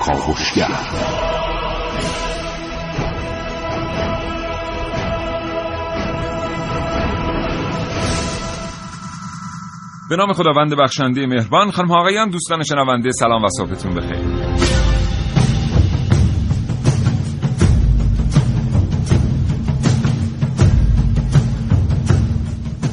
کاوشگر به نام خداوند بخشنده مهربان خانم آقایان دوستان شنونده سلام و صبحتون بخیر.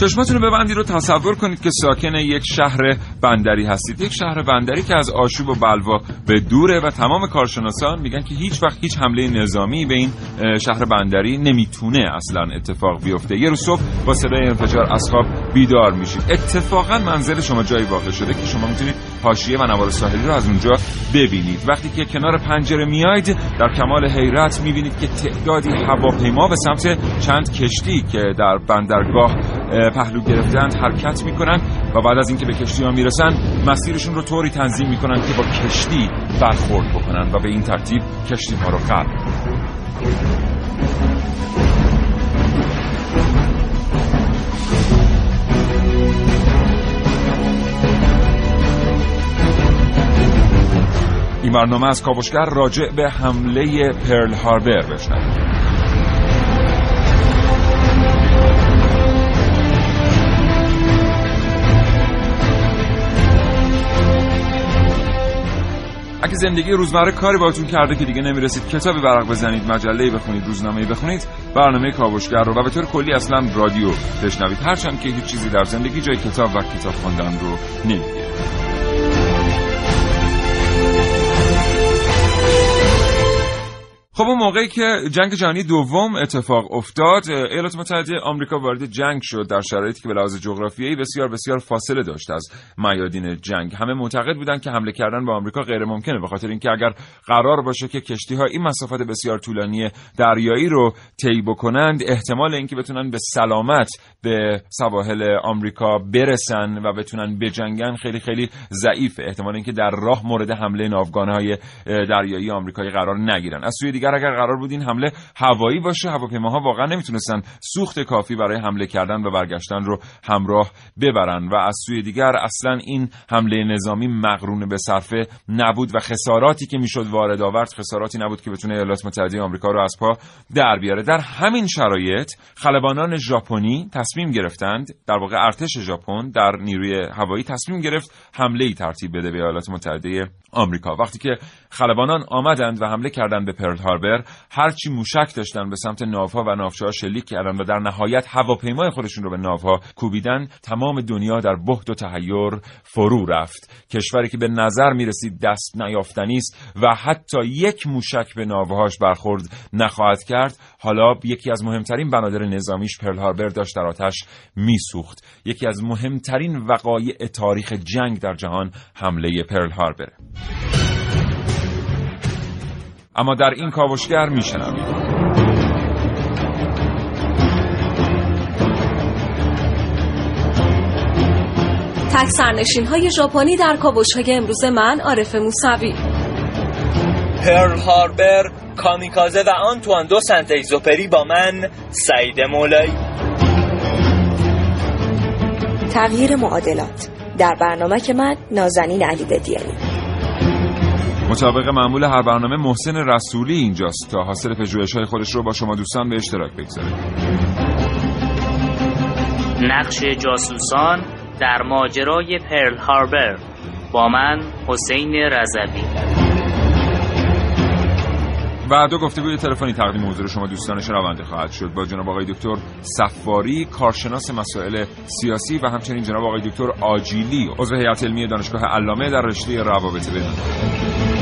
چشماتون رو ببندید رو تصور کنید که ساکن یک شهر بندری هستید. یک شهر بندری که از آشوب و بلوا به دوره و تمام کارشناسان میگن که هیچ وقت هیچ حمله نظامی به این شهر بندری نمی‌تونه اصلا اتفاق بیفته. یه روز صبح با صدای انفجار از خواب بیدار میشید. اتفاقا منزل شما جایی واقع شده که شما می‌تونید حاشیه و نوار ساحلی رو از اونجا ببینید. وقتی که کنار پنجره میاید در کمال حیرت می‌بینید که تعدادی هواپیما به سمت چند کشتی که در بندرگاه پهلو گرفتند حرکت می‌کنن و بعد از اینکه به کشتی ها می‌رسن مسیرشون رو طوری تنظیم می‌کنن که با کشتی برخورد بکنن و به این ترتیب کشتی ها رو غرق این برنامه از کاوشگر راجع به حمله پرل هاربر بشنوید زندگی روزمره کاری باهاتون کرده که دیگه نمی‌رسید. کتابی برق بزنید مجله بخونید روزنامه بخونید برنامه کاوشگر رو. و به طور کلی اصلا رادیو بشنوید. هرچند که هیچ چیزی در زندگی جای کتاب و کتاب خواندن رو نمی‌گیره خب اون موقعی که جنگ جهانی دوم اتفاق افتاد ایالات متحده آمریکا وارد جنگ شد در شرایطی که به لحاظ جغرافیایی بسیار بسیار فاصله داشت از میادین جنگ. همه معتقد بودند که حمله کردن به آمریکا غیر ممکنه به خاطر اینکه اگر قرار باشه که کشتی ها این مسافت بسیار طولانی دریایی رو طی بکنند احتمال اینکه بتونن به سلامت به سواحل آمریکا برسن و بتونن بجنگن خیلی خیلی ضعیف احتمال اینکه در راه مورد حمله ناوگانهای دریایی آمریکایی قرار نگیرن. از سوی دیگر اگر قرار بود این حمله هوایی باشه هواپیماها واقعا نمی‌تونستن سوخت کافی برای حمله کردن و برگشتن رو همراه ببرن و از سوی دیگر اصلا این حمله نظامی مقرون به صرفه نبود و خساراتی که می‌شد وارد آورد خساراتی نبود که بتونه ایالات متحده آمریکا رو از پا در بیاره. در همین شرایط خلبانان ژاپنی تصمیم گرفتند در واقع ارتش ژاپن در نیروی هوایی تصمیم گرفت حمله ای ترتیب بده به ایالات متحده آمریکا. وقتی که خلبانان آمدند و حمله کردند به پرل هاربر هرچی موشک داشتن به سمت ناوها و ناوچه‌ها شلیک کردند و در نهایت هواپیمای خودشون رو به ناوها کوبیدن تمام دنیا در بهت و تحیر فرو رفت. کشوری که به نظر می‌رسید دست نیافتنی است و حتی یک موشک به ناوهاش برخورد نخواهد کرد. حالا یکی از مهمترین بنادر نظامیش پرل هاربر داشت در آتش میسوخت. یکی از مهمترین وقایع تاریخ جنگ در جهان حمله پرل هاربر. اما در این کاوشگر میشنوید تک سرنشین های ژاپنی در کاوش های امروز من عارف موسوی. پرل هاربر کامیکازه و آنتوان دو سنت اگزوپری با من سعید مولایی. تغییر معادلات. در برنامه که من نازنین علی بدیانی. مطابق معمول هر برنامه محسن رسولی اینجاست تا حاصل پژوهش های خودش رو با شما دوستان به اشتراک بگذاره نقش جاسوسان در ماجرای پرل هاربر با من حسین رضوی. و دو گفتگوی تلفنی تقدیم حضور شما دوستان شنونده خواهد شد. با جناب آقای دکتر صفاری کارشناس مسائل سیاسی و همچنین جناب آقای دکتر آجیلی عضو هیئت علمی دانشگاه علامه در رشته روابط بین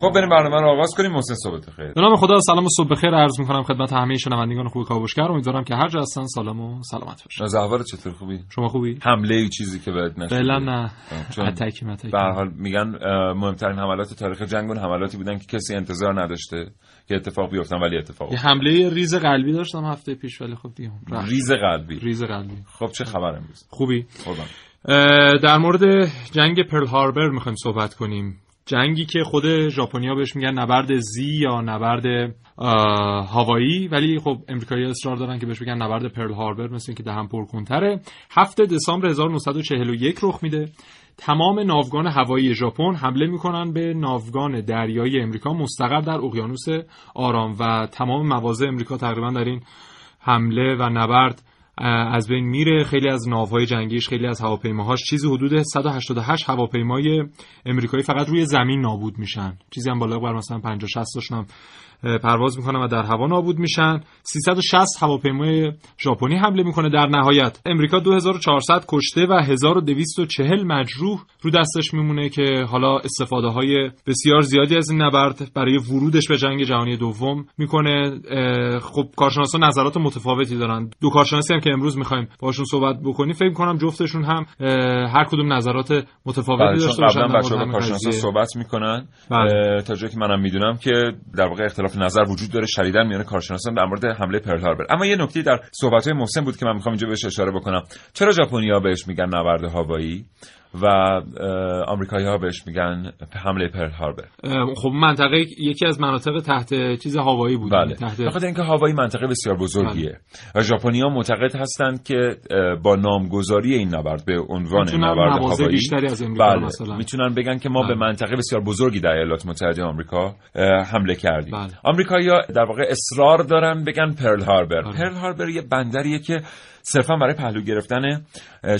خب بریم برنامه رو آغاز کنیم. محسن صبح خیر به نام خدا سلام و صبح بخیر. عرض می‌کنم خدمت همه شنوندگان خوب کاوشگر امیدوارم که هر جا هستن سالم و سلامت باشن از احوال چطور خوبی؟ شما خوبی؟ حمله ای چیزی که بهت نشد. فعلا نه. attack ی متکی. به هر حال میگن مهمترین حملات تاریخ جنگ اون حملاتی بودن که کسی انتظار نداشته که اتفاق بیفتن ولی اتفاق یه. حمله ریز قلبی داشتم هفته پیش ولی خب دیگه. ریز قلبی. ریز قلبی. خب چه خبر امروز؟ خوبی. خودم اه، در مورد جنگ پرل هاربر می‌خوایم صحبت کنیم. جنگی که خود ژاپنیا بهش میگن نبرد زی یا نبرد هوایی ولی خب امریکایی اصرار دارن که بهش بگن نبرد پرل هاربر مثل اینکه دهن پرکنتره هفته دسامبر 1941 رخ میده. تمام ناوگان هوایی ژاپن حمله می‌کنن به ناوگان دریایی امریکا مستقر در اقیانوس آرام و تمام مواضع امریکا تقریبا در این حمله و نبرد از بین میره. خیلی از ناوهای جنگیش خیلی از هواپیماهاش چیزی حدود 188 هواپیمای امریکایی فقط روی زمین نابود میشن. چیزی هم بالا بر مثلا 50 60 تاشون پرواز می‌کنن و در هوا نابود میشن. 360 هواپیمای ژاپنی حمله می‌کنه در نهایت. امریکا 2400 کشته و 1240 مجروح رو دستش میمونه که حالا استفاده های بسیار زیادی از این نبرد برای ورودش به جنگ جهانی دوم می‌کنه. خب کارشناسا نظرات متفاوتی دارن. دو کارشناسی هم که امروز می‌خوایم باشون صحبت بکنیم فکر کنم جفتشون هم هر کدوم نظرات متفاوتی بله، داشته باشن قبلا کارشناسا صحبت می‌کنن. بله. تا جایی که منم می‌دونم که در واقع اختلاف اختلاف نظر وجود داره شدیدا میان کارشناسان در مورد حمله پرل هاربر اما یه نکته در صحبت های محسن بود که من می‌خوام اینجا بهش اشاره بکنم. چرا ژاپنیا بهش میگن نبرد هوایی؟ و آمریکایی ها بهش میگن حمله پرل هاربر خب منطقه یکی از مناطق تحت چیز هوایی بود بله. تحت بخاطر اینکه هوایی منطقه بسیار بزرگیه بله. و ژاپنیا معتقد هستند که با نامگذاری این نبرد به عنوان نبرد هوایی بیشتری از بله. مثلا می‌تونن بگن که ما بله. به منطقه بسیار بزرگی در ایالات متحده آمریکا حمله کردیم بله. آمریکایی‌ها در واقع اصرار دارن بگن پرل هاربر بله. پرل هاربر یه بندریه که صرفا برای پهلو گرفتن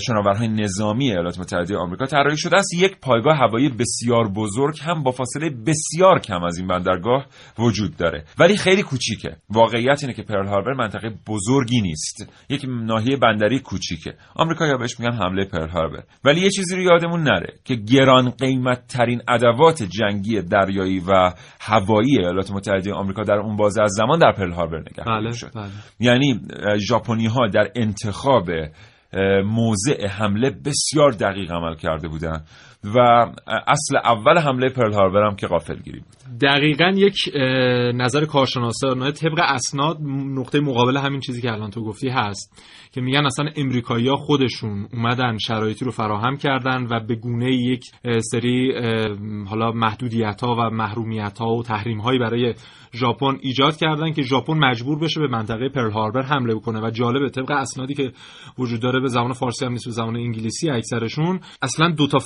شناورهای نظامی ایالات متحده آمریکا طراحی شده است. یک پایگاه هوایی بسیار بزرگ هم با فاصله بسیار کم از این بندرگاه وجود داره. ولی خیلی کوچیکه. واقعیت اینه که پرل هاربر منطقه بزرگی نیست. یک ناحیه بندری کوچیکه. آمریکا بهش میگن حمله پرل هاربر. ولی یه چیزی رو یادمون نره که گران قیمت ترین ادوات جنگی دریایی و هوایی ایالات متحده آمریکا در اون بازه از زمان در پرل هاربر نگهداری بله، شد بله. یعنی ژاپنی ها در انتخاب موضع حمله بسیار دقیق عمل کرده بودن. و اصل اول حمله پرل هاربر هم که غافلگیری بود. دقیقا یک نظر کارشناسانه طبق اسناد نقطه مقابل همین چیزی که الان تو گفتی هست که میگن اصلا امریکایی ها خودشون اومدن شرایطی رو فراهم کردن و به گونه یک سری حالا محدودیت ها و محرومیت ها و تحریم هایی برای ژاپن ایجاد کردن که ژاپن مجبور بشه به منطقه پرل هاربر حمله بکنه و جالبه طبق اسنادی که وجود داره به زبان فارسی هم نیست به زبان انگلیسی اکثرشون اصلا دو تا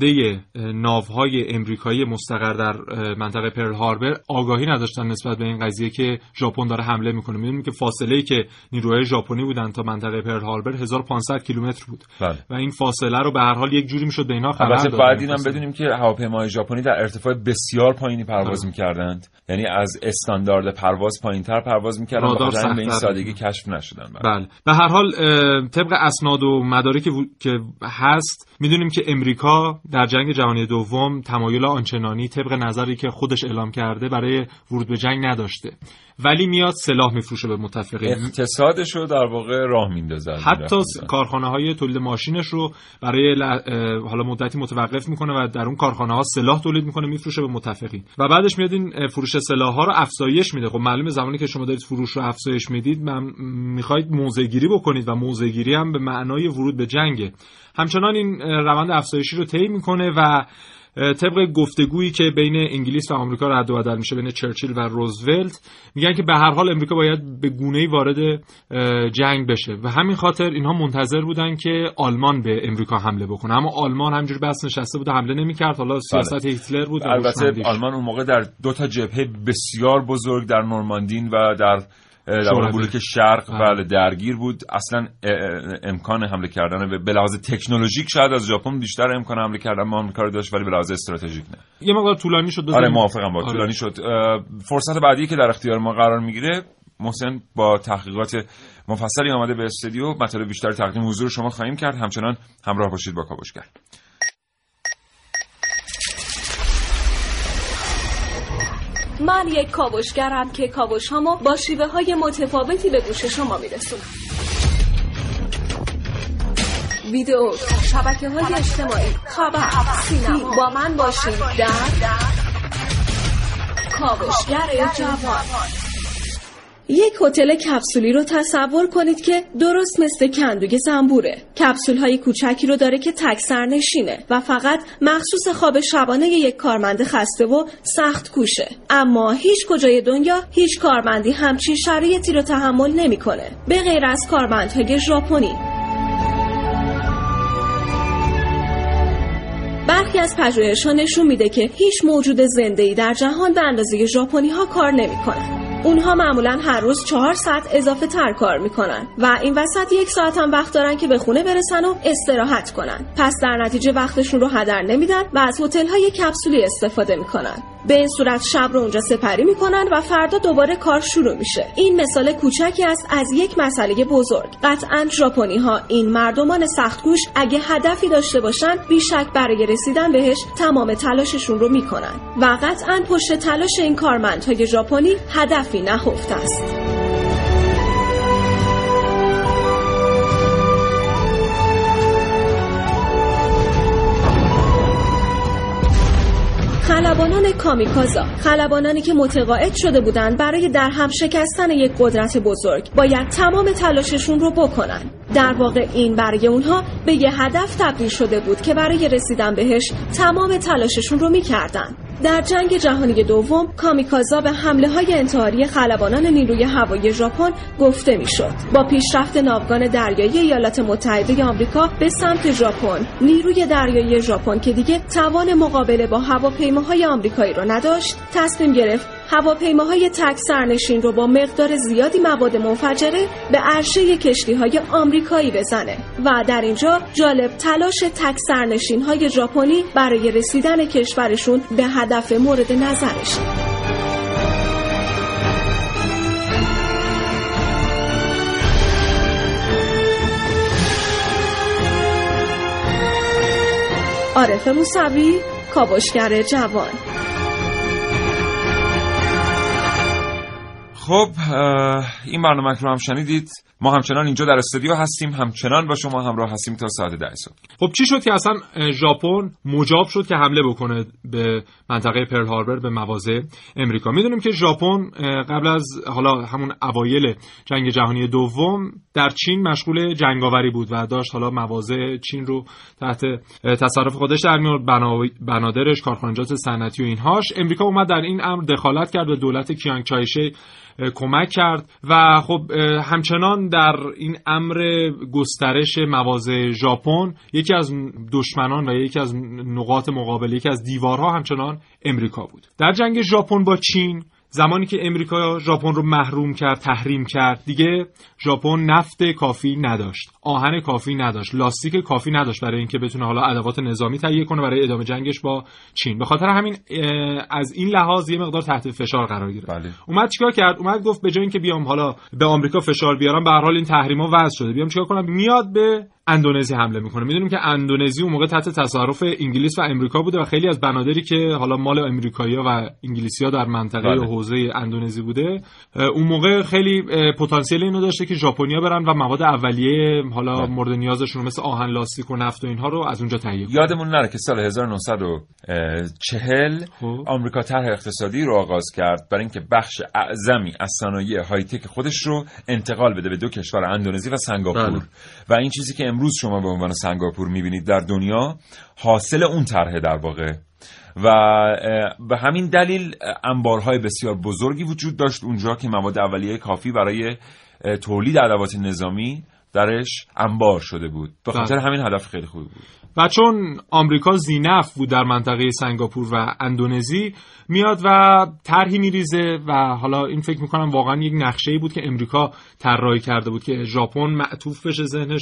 فرمانده ناوهای امریکایی مستقر در منطقه پرل هاربر آگاهی نداشتن نسبت به این قضیه که ژاپن داره حمله می‌کنه. می‌دونیم که فاصله ای که نیروهای ژاپنی بودن تا منطقه پرل هاربر 1500 کیلومتر بود. بله. و این فاصله رو به هر حال یک جوری می‌شد به اینها خبر داد باید اینم بدونیم که هواپیماهای ژاپنی در ارتفاع بسیار پایینی پرواز بله. می‌کردند. یعنی از استاندارد پرواز پایینتر پرواز می‌کردن. به این سادگی کشف نشدن. بله. بله. به هر حال طبق اسناد و مدارکی که هست می‌دونیم که امریکا در جنگ جهانی دوم تمایل آنچنانی طبق نظری که خودش اعلام کرده برای ورود به جنگ نداشته. ولی میاد سلاح میفروشه به متفقین. اقتصادش رو در واقع راه میندازه حتی کارخانه های تولید ماشینش رو برای حالا مدتی متوقف می‌کنه و در اون کارخانه ها سلاح تولید می‌کنه میفروشه به متفقین. و بعدش میاد این فروش سلاح ها رو افزایش میده. خب معلومه زمانی که شما دارید فروش رو افزایش می‌دید می‌خواید موضع گیری بکنید و موضع گیری هم به معنای ورود به جنگه. همچنان این روند افزایشی رو طی می‌کنه و طبق گفتگویی که بین انگلیس و آمریکا رد و بدل میشه بین چرچیل و روزولت میگن که به هر حال امریکا باید به گونه‌ای وارد جنگ بشه و همین خاطر اینها منتظر بودن که آلمان به امریکا حمله بکنه. اما آلمان همجوری بس نشسته بود حمله نمی‌کرد. حالا بله. سیاست هیتلر بود البته آلمان اون موقع در دو تا جبهه بسیار بزرگ در نورماندین و در در بلوک شرق بله. درگیر بود. اصلا امکان حمله کردن به لحاظ تکنولوژیک شاید از ژاپن بیشتر امکان حمله کردن ما آمریکا رو داشت ولی به لحاظ استراتژیک نه. یه مقدار طولانی شد آره موافقم با آره. طولانی شد. فرصت بعدی که در اختیار ما قرار می‌گیره محسن با تحقیقات مفصلی آمده به استودیو مطالب بیشتر تقدیم حضور شما خواهیم کرد. همچنان همراه باشید با کاوشگر. من یک کاوشگرم که کاوش هامو با شیوه های متفاوتی به گوش شما میرسونم. ویدیو شبکه های اجتماعی خبر سینما. با من باشید در کاوشگر جوان. یک هتل کپسولی رو تصور کنید که درست مثل کندوی زنبوره. کپسول های کوچکی رو داره که تک سرنشینه و فقط مخصوص خواب شبانه یک کارمند خسته و سخت کوشه. اما هیچ کجای دنیا هیچ کارمندی همچین شرایطی رو تحمل نمی‌کنه. به غیر از کارمندهای ژاپنی. برخی از پژوهش‌ها نشون میده که هیچ موجود زنده در جهان به اندازه ژاپنی ها کار نمی‌کنن. اونها معمولا هر روز چهار ساعت اضافه تر کار می‌کنن و این وسط یک ساعت هم وقت دارن که به خونه برسن و استراحت کنن. پس در نتیجه وقتشون رو هدر نمیدن و از هتل های کپسولی استفاده می‌کنن. به این صورت شب رو اونجا سپری می‌کنن و فردا دوباره کار شروع میشه. این مثال کوچکی است از یک مسئله بزرگ. قطعا ژاپنی ها این مردمان سختگوش اگه هدفی داشته باشن بیشک برای رسیدن بهش تمام تلاششون رو می‌کنن. و قطعا پشت تلاش این کارمندهای ژاپنی هدفی نهفته است. خلبانان کامیکازا خلبانانی که متقاعد شده بودند برای در هم شکستن یک قدرت بزرگ باید تمام تلاششون رو بکنن. در واقع این برای اونها به یه هدف تبدیل شده بود که برای رسیدن بهش تمام تلاششون رو می‌کردن. در جنگ جهانی دوم کامیکازا به حمله های انتحاری خلبانان نیروی هوایی ژاپن گفته می‌شد. با پیشرفت ناوگان دریایی ایالات متحده آمریکا به سمت ژاپن. نیروی دریایی ژاپن که دیگه توان مقابله با هواپیماهای آمریکایی را نداشت تصمیم گرفت هواپیماهای تک سرنشین رو با مقدار زیادی مواد منفجره به عرشه کشتی های آمریکایی بزنه و در اینجا جالب تلاش تک سرنشین های ژاپنی برای رسیدن کشورشون به هدف مورد نظرش. عارف موسوی کاوشگر جوان. خب این برنامه رو هم شنیدید ما همچنان اینجا در استودیو هستیم. همچنان با شما همراه هستیم تا ساعت ده صبح. خب چی شد که اصلا ژاپن مجاب شد که حمله بکنه به منطقه پرل هاربر به مواضع امریکا؟ می‌دونیم که ژاپن قبل از حالا همون اوایل جنگ جهانی دوم در چین مشغول جنگاوری بود و داشت حالا مواضع چین رو تحت تصرف خودش در میورد بنادرش کارخانجات صنعتی و اینهاش. امریکا اومد در این امر دخالت کرد و دولت کیانگ چایشه کمک کرد و خب همچنان در این امر گسترش مواضع ژاپن یکی از دشمنان و یکی از نقاط مقابل یکی از دیوارها همچنان امریکا بود. در جنگ ژاپن با چین زمانی که امریکا ژاپن رو محروم کرد تحریم کرد دیگه ژاپن نفت کافی نداشت آهن کافی نداشت لاستیک کافی نداشت برای اینکه بتونه حالا ادوات نظامی تهیه کنه برای ادامه جنگش با چین. به خاطر همین از این لحاظ یه مقدار تحت فشار قرار گرفت. بله. اومد چیکار کرد؟ اومد گفت به جای اینکه بیام حالا به آمریکا فشار بیارم به هر حال این تحریما وضع شده. بیام چیکار کنم؟ میاد به اندونزی حمله می‌کنه می‌دونیم که اندونزی اون موقع تحت تصرف انگلیس و امریکا بوده و خیلی از بنادری که حالا مال امریکایی‌ها و انگلیسی‌ها در منطقه بله. حوزه اندونزی بوده اون موقع خیلی پتانسیل اینو داشته که ژاپنیا برن و مواد اولیه حالا بله. مورد نیازشون مثل آهن لاستیک و نفت و اینها رو از اونجا تهیه یادمون نره که سال 1940 خب. آمریکا طرح اقتصادی رو آغاز کرد برای اینکه بخش اعظمی از صنایع های تک خودش رو انتقال بده به دو کشور اندونزی و سنگاپور بله. و این چیزی که امروز شما به عنوان سنگاپور می‌بینید در دنیا حاصل اون طرح در واقع. و به همین دلیل انبارهای بسیار بزرگی وجود داشت اونجا که مواد اولیه کافی برای تولید ادوات نظامی درش انبار شده بود. به خاطر بله. همین هدف خیلی خوبی بود. و چون آمریکا زینف بود در منطقه سنگاپور و اندونزی میاد و طرحی میریزه و حالا این فکر می‌کنم واقعا یک نقشه بود که امریکا طراحی کرده بود که ژاپن معطوف بشه ذهنش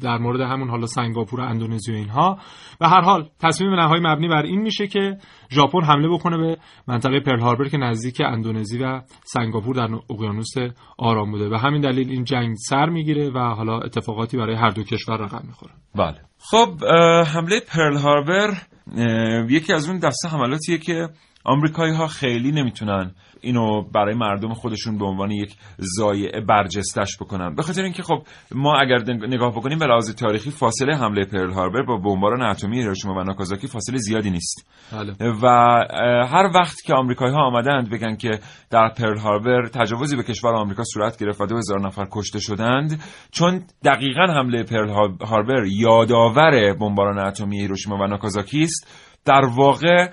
در مورد همون حالا سنگاپور و اندونزی و اینها. و هر حال تصمیم نهایی مبنی بر این میشه که ژاپن حمله بکنه به منطقه پرل هاربر که نزدیک اندونزی و سنگاپور در اقیانوس آرام بوده. و همین دلیل این جنگ سر می‌گیره و حالا اتفاقاتی برای هر دو کشور رقم می‌خوره. بله. خب حمله پرل هاربر یکی از اون دسته حملاتیه که آمریکایی ها خیلی نمی‌تونن اینو برای مردم خودشون به عنوان یک زایعه برجستش بکنن به خاطر اینکه خب ما اگر نگاه بکنیم به لحاظ تاریخی فاصله حمله پرل هاربر با بمباران اتمی هیروشیما و ناکازاکی فاصله زیادی نیست بله. و هر وقت که آمریکایی ها آمدند بگن که در پرل هاربر تجاوزی به کشور آمریکا صورت گرفت و 2000 نفر کشته شدند چون دقیقا حمله پرل هاربر یادآور بمباران اتمی هیروشیما و ناکازاکی است در واقع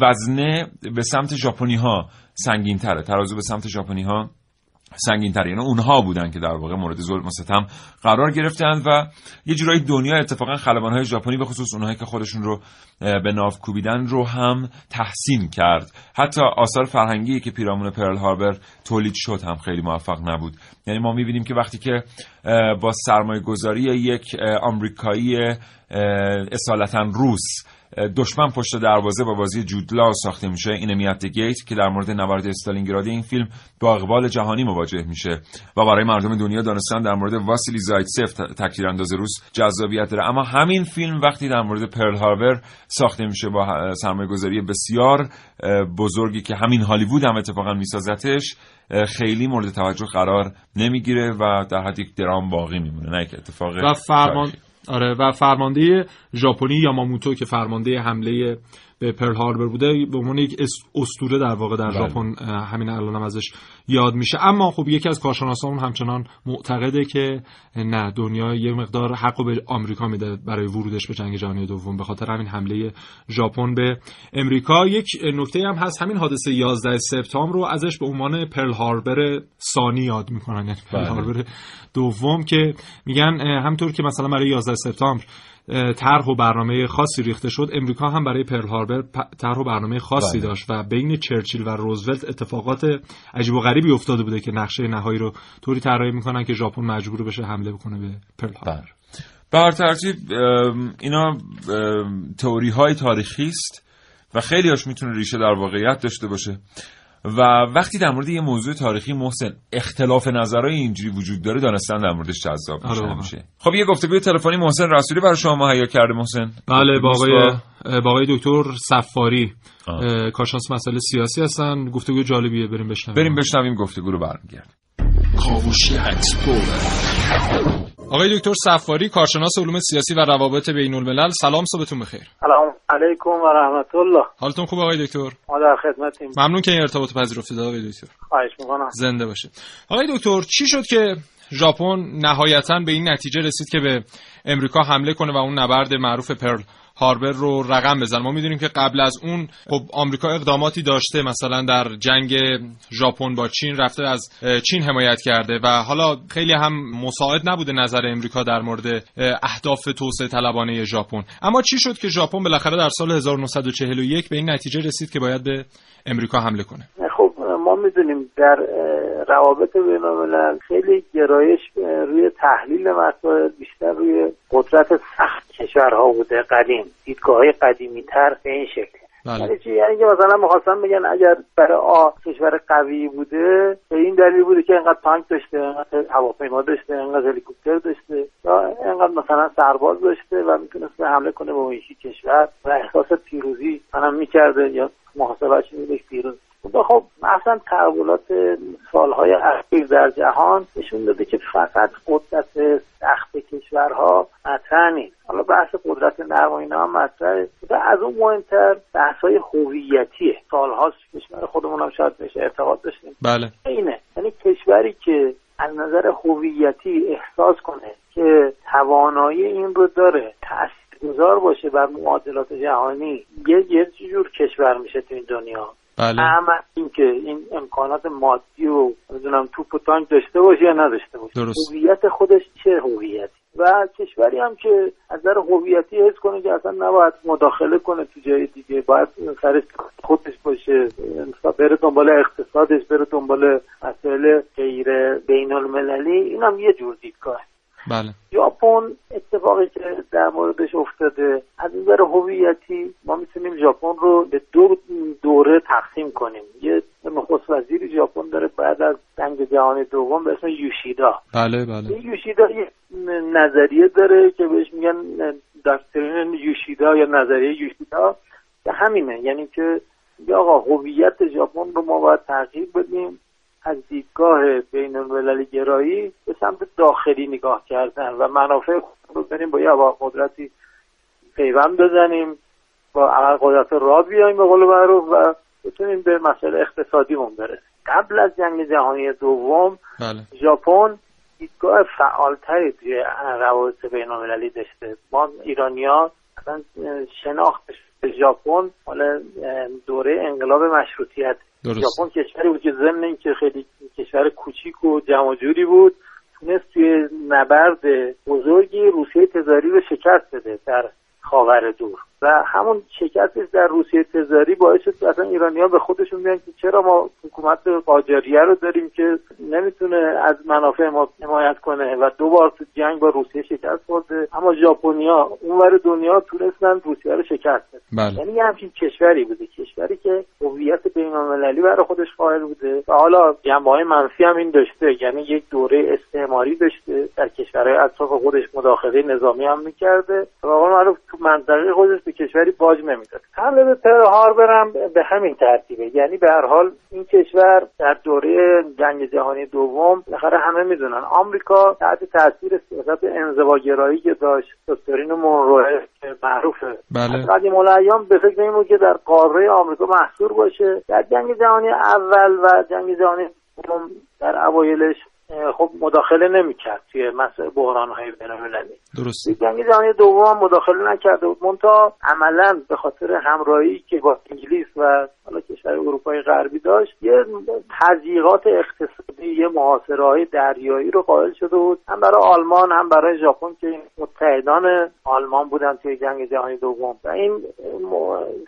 وزنه به سمت ژاپنی ها سنگین تره ترازو به سمت ژاپنی ها سنگین تره یعنی اونها بودن که در واقع مورد ظلم و ستم قرار گرفتند و یه جورایی دنیا اتفاقا خلبان های ژاپنی به خصوص اونهایی که خودشون رو به ناو کوبیدن رو هم تحسین کرد. حتی آثار فرهنگی که پیرامون پرل هاربر تولید شد هم خیلی موفق نبود. یعنی ما می‌بینیم که وقتی که با سرمایه گذاری یک آمریکایی اصالتا روس دشمن پشت دروازه با بازی جودلا ساخته میشه. این گیت که در مورد نبرد استالینگراد این فیلم با اقبال جهانی مواجه میشه و برای مردم دنیا دانستن در مورد واسیلی زایتسف تکتیرانداز روس جذابیت داره. اما همین فیلم وقتی در مورد پرل هاربر ساخته میشه با سرمایه گذاری بسیار بزرگی که همین هالیوود هم اتفاقا میسازتش خیلی مورد توجه قرار نمی‌گیره و در حد یک درام باقی میمونه. نه یک اتفاق و فرمان آره و فرمانده ژاپنی یاماموتو که فرمانده حمله به پرل هاربر بوده به عنوان یک استوره در واقع در بله. ژاپن همین الان هم ازش یاد میشه اما خب یکی از کارشناسان همچنان معتقده که نه دنیا یه مقدار حق به آمریکا میده برای ورودش به جنگ جهانی دوم به خاطر همین حمله ژاپن به امریکا یک نکته هم هست همین حادثه 11 سپتامبر رو ازش به عنوان پرل هاربر ثانی یاد می‌کنن یعنی پرل بله. هاربر دوم که میگن همطور که مثلا برای 11 سپتامبر طرح و برنامه خاصی ریخته شد. امریکا هم برای پرل هاربر طرح و برنامه خاصی بله. داشت و بین چرچیل و روزولت اتفاقات عجیب و غریبی افتاده بوده که نقشه نهایی رو طوری طراحی می‌کنن که ژاپن مجبور بشه حمله بکنه به پرل هاربر. به هر ترتیب اینا تئوری های تاریخی است و خیلی هاش می‌تونه ریشه در واقعیت داشته باشه. و وقتی در مورد یه موضوع تاریخی محسن اختلاف نظرهای اینجوری وجود داره دانستن در موردش جذاب آره میشه. خب یه گفتگوی تلفنی محسن رسولی برای شما مهیا کرده محسن. بله با آقای با- با آقای دکتر صفاری. کارشناس مسائل سیاسی هستن. گفتگو جالبیه بریم بشنویم. بریم بشنویم گفتگو رو برمیگرد آقای دکتر صفاری کارشناس علوم سیاسی و روابط بین الملل سلام صبحتون بخیر. سلام علیکم و رحمت الله حالتون خوب آقای دکتر؟ ما در خدمتیم. ممنون که این ارتباط پذیرفتید آقای دکتر. خواهش می‌کنم. زنده باشید. آقای دکتر چی شد که ژاپن نهایتا به این نتیجه رسید که به امریکا حمله کنه و اون نبرد معروف پرل هاربر رو رقم بزن ما می‌دونیم که قبل از اون خب آمریکا اقداماتی داشته. مثلا در جنگ ژاپن با چین رفته از چین حمایت کرده و حالا خیلی هم مساعد نبوده نظر امریکا در مورد اه، اهداف توسعه طلبانه ژاپن. اما چی شد که ژاپن بالاخره در سال 1941 به این نتیجه رسید که باید به امریکا حمله کنه؟ خب ما می‌دونیم در روابط بین الملل خیلی گرایش روی تحلیل مسائل بیشتر روی قدرت سخت کشورها بوده قدیم دیدگاه های قدیمی تر به این شکل. بله. یعنی چی؟ یعنی که مثلا می‌خواستن بگن اگر برای آ کشور قوی بوده به این دلیل بوده که انقدر تانک داشته انقدر هواپیما داشته انقدر هلیکوپتر داشته یا انقدر مثلا سرباز داشته و می‌تونست حمله کنه به اون کشور و احساس پیروزی مثلا می‌کرده یا محاسبهش میده پیروز خب خب اصلا تحولات سالهای اخیر در جهان نشون داده که فقط قدرت سخت کشورها مطرح نیست. حالا بحث قدرت نرم و اینا هم مطرحه. و از اون مهمتر بحث های هویتیه. سالهاست کشور خودمون هم شاید بهش اعتقاد داشتیم بله. اینه. یعنی کشوری که از نظر هویتی احساس کنه که توانایی این رو داره تاثیرگذار باشه بر معادلات جهانی یه یه جور کشور میشه تو این دنیا. بله. اما اینکه این امکانات مادی و نمی‌دونم توپ و تانک داشته باشه یا نداشته باشه. هویت خودش چه هویتی؟ و کشوری هم که از نظر هویتی حس کنه که اصلا نباید مداخله کنه تو جای دیگه. باید سرش خودش باشه بره دنبال اقتصادش بره دنبال مسائل غیر بین المللی این هم یه جور دیدگاه. بله. ژاپن اتفاقی که در موردش افتاده از نظر هویتی ما می‌تونیم ژاپن رو به دو دوره تقسیم کنیم. یه نخست وزیری ژاپن داره بعد از جنگ جهانی دوم به اسم یوشیدا. بله بله. این یوشیدا یه نظریه داره که بهش میگن دکترین یوشیدا یا نظریه یوشیدا. همینه. یعنی که یا آقا هویت ژاپن رو ما باید تغییر بدیم از دیدگاه بین المللی گرایی به سمت داخلی نگاه کردن و منافع خود رو بریم با یه قدرتی پیوند بزنیم با عقل قدرت را بیایم به قول معروف و بتونیم به مسئله اقتصادیمون برسیم قبل از جنگ جهانی دوم بله. ژاپن دیدگاه فعالتری توی روابط بین المللی داشته ما ایرانیا شناختش به ژاپن مال دوره انقلاب مشروطیت ژاپن کشوری بود که ضمن اینکه خیلی کشور کوچیک و جمع جوری بود تونست توی نبرد بزرگی روسیه تزاری رو شکست بده در خاور دور. و همون شکستش در روسیه تزاری باعث شد که اصلا ایرانی ها به خودشون بیان که چرا ما حکومت قاجاریه رو داریم که نمی‌تونه از منافع ما حمایت کنه و دو بار تو جنگ با روسیه شکست خورده. اما ژاپنیا اونور دنیا تونستن روسیه رو شکست بدن. بله. یعنی یه همچین کشوری بوده کشوری که هویت بین‌المللی برای خودش قائل بوده. و حالا جنبه های منفی هم این داشته یعنی یک دوره استعماری داشته در کشورهای اطراف خودش مداخله نظامی هم می‌کرده. و معروف تو منطقه خودش به کشوری باج نمی‌داد. حمله به پرل هاربر هم به همین ترتیبه. یعنی به هر حال این کشور در دوره جنگ جهانی دوم بالاخره همه می‌دونن. آمریکا تحت تاثیر سیاست انزواگرایی که داشت دکترین مونروه که معروفه بله. قدیم الایام به فکر این بود که در قاره آمریکا محصور باشه. در جنگ جهانی اول و جنگ جهانی دوم در اوایلش خب مداخله نمی‌کرد. توی مسئله بحران های بینالمللی. درسته جنگ جهانی دوم مداخله نکرده بود منتها عملا به خاطر همراهی که با انگلیس و حالا کشور اروپای غربی داشت یه تضییقات اقتصادی یه محاصره دریایی رو قائل شده بود هم برای آلمان هم برای ژاپن که متحدان آلمان بودن توی جنگ جهانی دوم. و این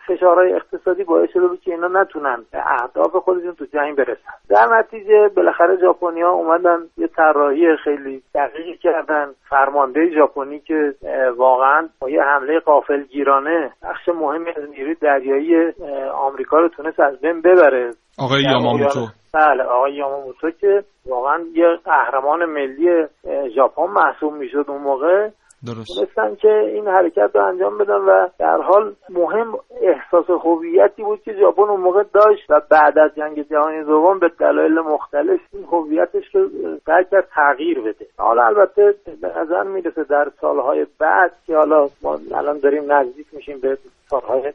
فشارهای اقتصادی باعث شده بود که اینا نتونن به اهداف خودشون تو جنگ برسن. در نتیجه بالاخره ژاپنیا اومدن یه طراحی خیلی دقیقی کردن فرمانده ژاپنی که واقعا با یه حمله قافلگیرانه بخش مهمی از نیروی دریایی آمریکا رو تونست از بین ببره. آقای یاماموتو. بله آقای یاماموتو که واقعا یه قهرمان ملی ژاپن محسوب می‌شد اون موقع. درست. که این حرکت رو انجام بدن و در حال مهم احساس هویتی بود که ژاپن اون موقع داشت و بعد از جنگ جهانی دوم به دلایل مختلف این هویتش رو سعی کرد تغییر بده. حالا البته به نظر می‌رسه در سالهای بعد که حالا ما الان داریم نزدیک میشیم به سالهای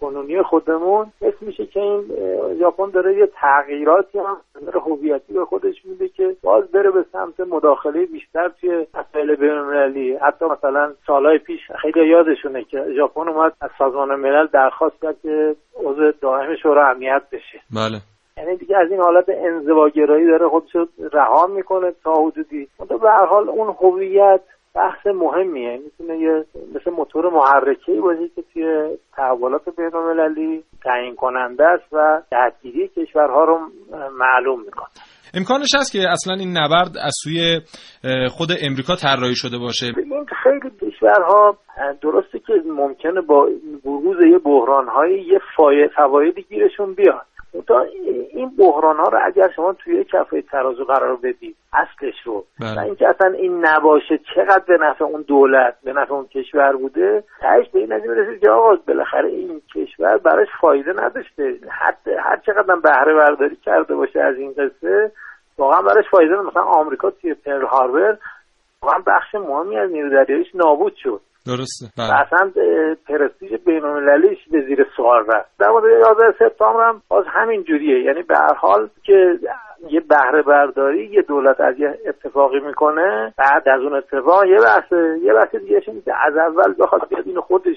کنونی خودمون اسم میشه که این ژاپن داره یه تغییراتی هم داره هویتی به خودش میده که باز بره به سمت مداخله بیشتر توی مسائل بین‌المللی. حتی مثلا سالهای پیش خیلی یادشونه که ژاپن اومد از سازمان ملل درخواست کرد که عضو دائم شورای امنیت بشه. بله. یعنی دیگه از این حالت انزواگرایی داره خودش رها می‌کنه تا حدودی. به هر حال اون هویت بحث مهمیه. می‌تونه یه مثل موتور محرکه باشه که توی تحولات بینالمللی تعیین کننده است و دستگیری کشورها رو معلوم می‌کنه. امکانش هست که اصلا این نبرد از سوی خود امریکا طراحی شده باشه؟ این خیلی کشورها درسته که ممکنه با بروز یه بحرانهایی یه فوایدی گیرشون بیاد. تا این بحران ها رو اگر شما توی کفه ترازو قرار بدید اصلش رو. بله. و اینکه اصلا این نباشه چقدر به نفع اون دولت به نفع اون کشور بوده تهش به این نتیجه می‌رسید که آقا بالاخره این کشور براش فایده نداشته. حتی هر چقدر بهره برداری کرده باشه از این قصه واقعا براش فایده مثلا آمریکا توی پرل هاربر واقعا بخش مهمی از نیرو دریاییش نابود شد. درسته. و اصلا پرستیژ بین‌المللیش به زیر سوال رفت. در مورد 11 سپتامبر هم باز همین جوریه. یعنی به هر حال که یه بهره برداری یه دولت از یه اتفاقی می‌کنه بعد از اون اتفاق یه بحث یه بحث دیگه که از اول بخواد بیاد اینو خودش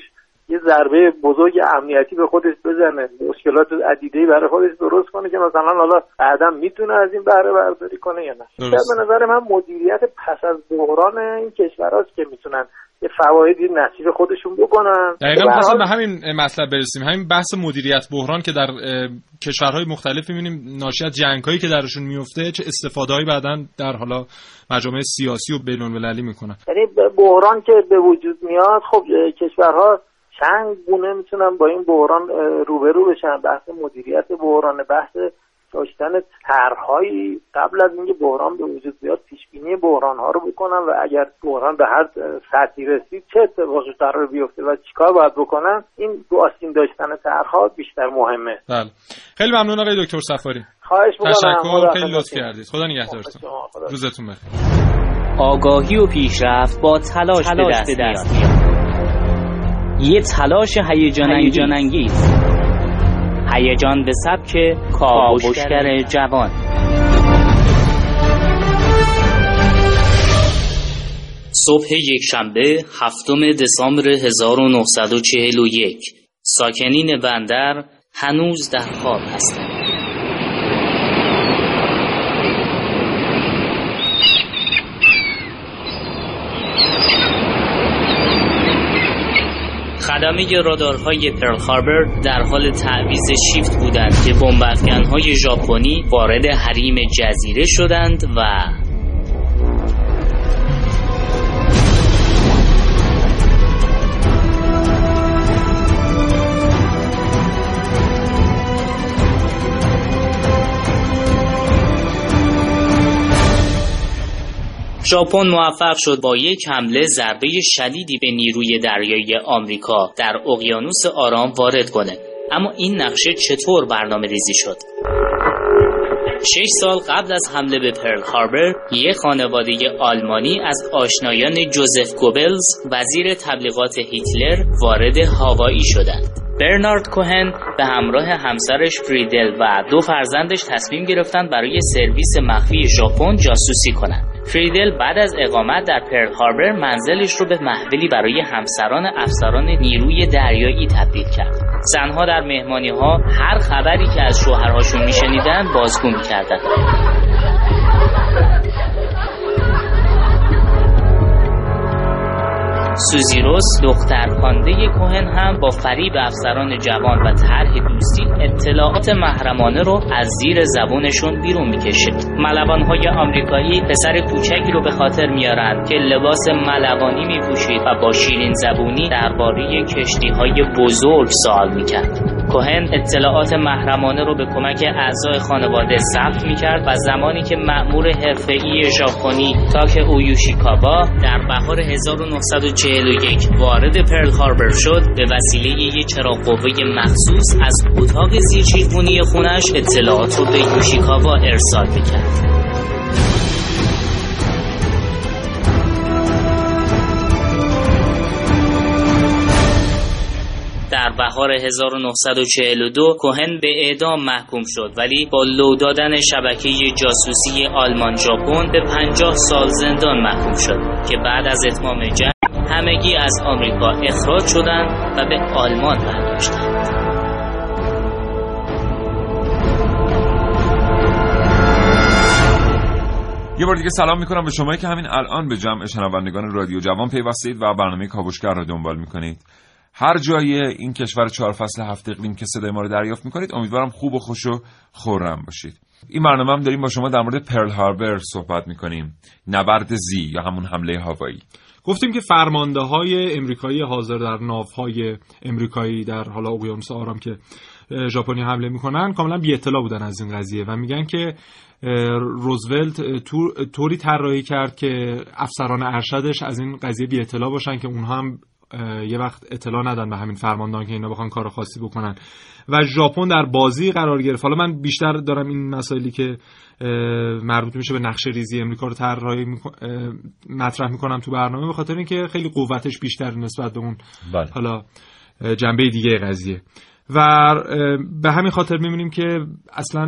یه ضربه بزرگ امنیتی به خودش بزنه مشکلات عدیده برای خودش درست کنه که مثلا حالا بعدا می‌تونه از این بهره برداری کنه یا نه. به نظر من مدیریت پس از بحران این کشورهاست که می‌تونن یه فوایدی نصیب خودشون بکنن. دقیقا می‌خواستم به همین مطلب برسیم. همین بحث مدیریت بحران که در کشورهای مختلف می‌بینیم ناشی از جنگ‌هایی که درشون میفته چه استفاده‌ای بعدا در حالا مجامع سیاسی و بین‌المللی می‌کنن. یعنی بحران که به وجود میاد خب کشورها چند گونه می‌تونن با این بحران روبرو بشن بحث مدیریت بحران بحث داشتن طرحهایی. قبل از اینکه بحران به وجود بیاد پیش بینی بحران ها رو بکنن و اگر بحران به هر سطحی رسید چه اتفاقی قرار بیفته و چیکار باید بکنن این دو آستین داشتن طرحها بیشتر مهمه. بله. خیلی ممنون آقای دکتر سفاری خواهش می‌کنم. تشکر. خیلی لطف کردید. خدا نگهدارتون. روزتون بخیر. آگاهی و پیشرفت با تلاش, تلاش به دست میاد. یه تلاش هیجان انگیز هیجان به سبک کاوشگر جوان. صبح یک شنبه هفتم دسامبر 1941 ساکنین بندر هنوز در خواب هستند. خدمه رادارهای پرل هاربر در حال تعویز شیفت بودند که بمب های ژاپنی وارد حریم جزیره شدند و ژاپن موفق شد با یک حمله ضربه شدیدی به نیروی دریایی آمریکا در اقیانوس آرام وارد کنه. اما این نقشه چطور برنامه ریزی شد؟ شش سال قبل از حمله به پرل هاربر یک خانواده آلمانی از آشنایان جوزف گوبلز وزیر تبلیغات هیتلر وارد هاوایی شدند. برنارد کوهن به همراه همسرش فریدل و دو فرزندش تصمیم گرفتند برای سرویس مخفی ژاپن جاسوسی کنند. فریدل بعد از اقامت در پرل هاربر منزلش رو به محولی برای همسران افسران نیروی دریایی تبدیل کرد. زنها در مهمانی ها هر خبری که از شوهرهاشون میشنیدن بازگو می‌کردند. سوزیروس دختر خانده کوهن هم با فریب افسران جوان و طرح دوستی اطلاعات محرمانه رو از زیر زبونشون بیرون می‌کشه. های آمریکایی پسر کوچکی رو به خاطر میارن که لباس ملوانی میپوشید و با شیرین زبونی درباره کشتی های بزرگ سوال می‌کرد. کوهن اطلاعات محرمانه رو به کمک اعضای خانواده ثبت می‌کرد و زمانی که مأمور حرفه‌ای ژاپنی تاک اویوشیکاوا در بهار 1941 وارد پرل هاربر شد. به وسیله یک چراغ قوه مخصوص از اتاق زیرچیخونی خونش اطلاعات رو به یوشیکاوا ارسال می‌کرد. بهار 1942 کوهن به اعدام محکوم شد ولی با لو دادن شبکه جاسوسی آلمان ژاپن به 50 سال زندان محکوم شد که بعد از اتمام جنگ همگی از آمریکا اخراج شدند و به آلمان برگشتند. یه بار دیگه سلام می‌کنم به شما که همین الان به جمع شنوندگان رادیو جوان پیوستید و برنامه کاوشگر را دنبال می‌کنید هر جای این کشور چهار فصل هفت اقلیم که صدای ما رو دریافت می‌کنید امیدوارم خوب و خوش و خورم باشید. این برنامه هم داریم با شما در مورد پرل هاربر صحبت می‌کنیم. نبرد زی یا همون حمله هوایی گفتیم که فرمانده های امریکایی حاضر در ناوهای امریکایی در حالا اقیانوس آرام که ژاپنی حمله می‌کنن کاملا بی اطلاع بودن از این قضیه و میگن که روزولت طوری طراحی کرد که افسران ارشدش از این قضیه بی اطلاع باشن که اونها هم یه وقت اطلاع ندن به همین فرماندهان که اینا بخوان کار خاصی بکنن. و ژاپن در بازی قرار گرفت. حالا من بیشتر دارم این مسائلی که مربوط میشه به نقشه ریزی امریکا رو طراحی مطرح می‌کنم تو برنامه به خاطر اینکه خیلی قوتش بیشتر نسبت به اون بله. حالا جنبه دیگه قضیه. و به همین خاطر می‌بینیم که اصلا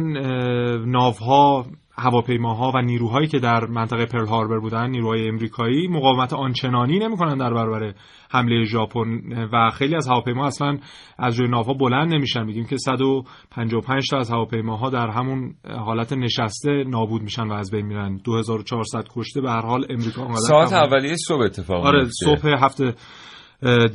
ناوها هواپیماها و نیروهایی که در منطقه پرل هاربر بودن نیروهای امریکایی مقاومت آنچنانی نمی‌کنن در برابر حمله ژاپن و خیلی از هواپیما اصلا از روی ناوها بلند نمیشن. میگیم که 155 تا از هواپیماها در همون حالت نشسته نابود میشن و از بین میرن. 2400 کشته به هر حال امریکا ساعت اولیه صبح اتفاق آره صبح هفته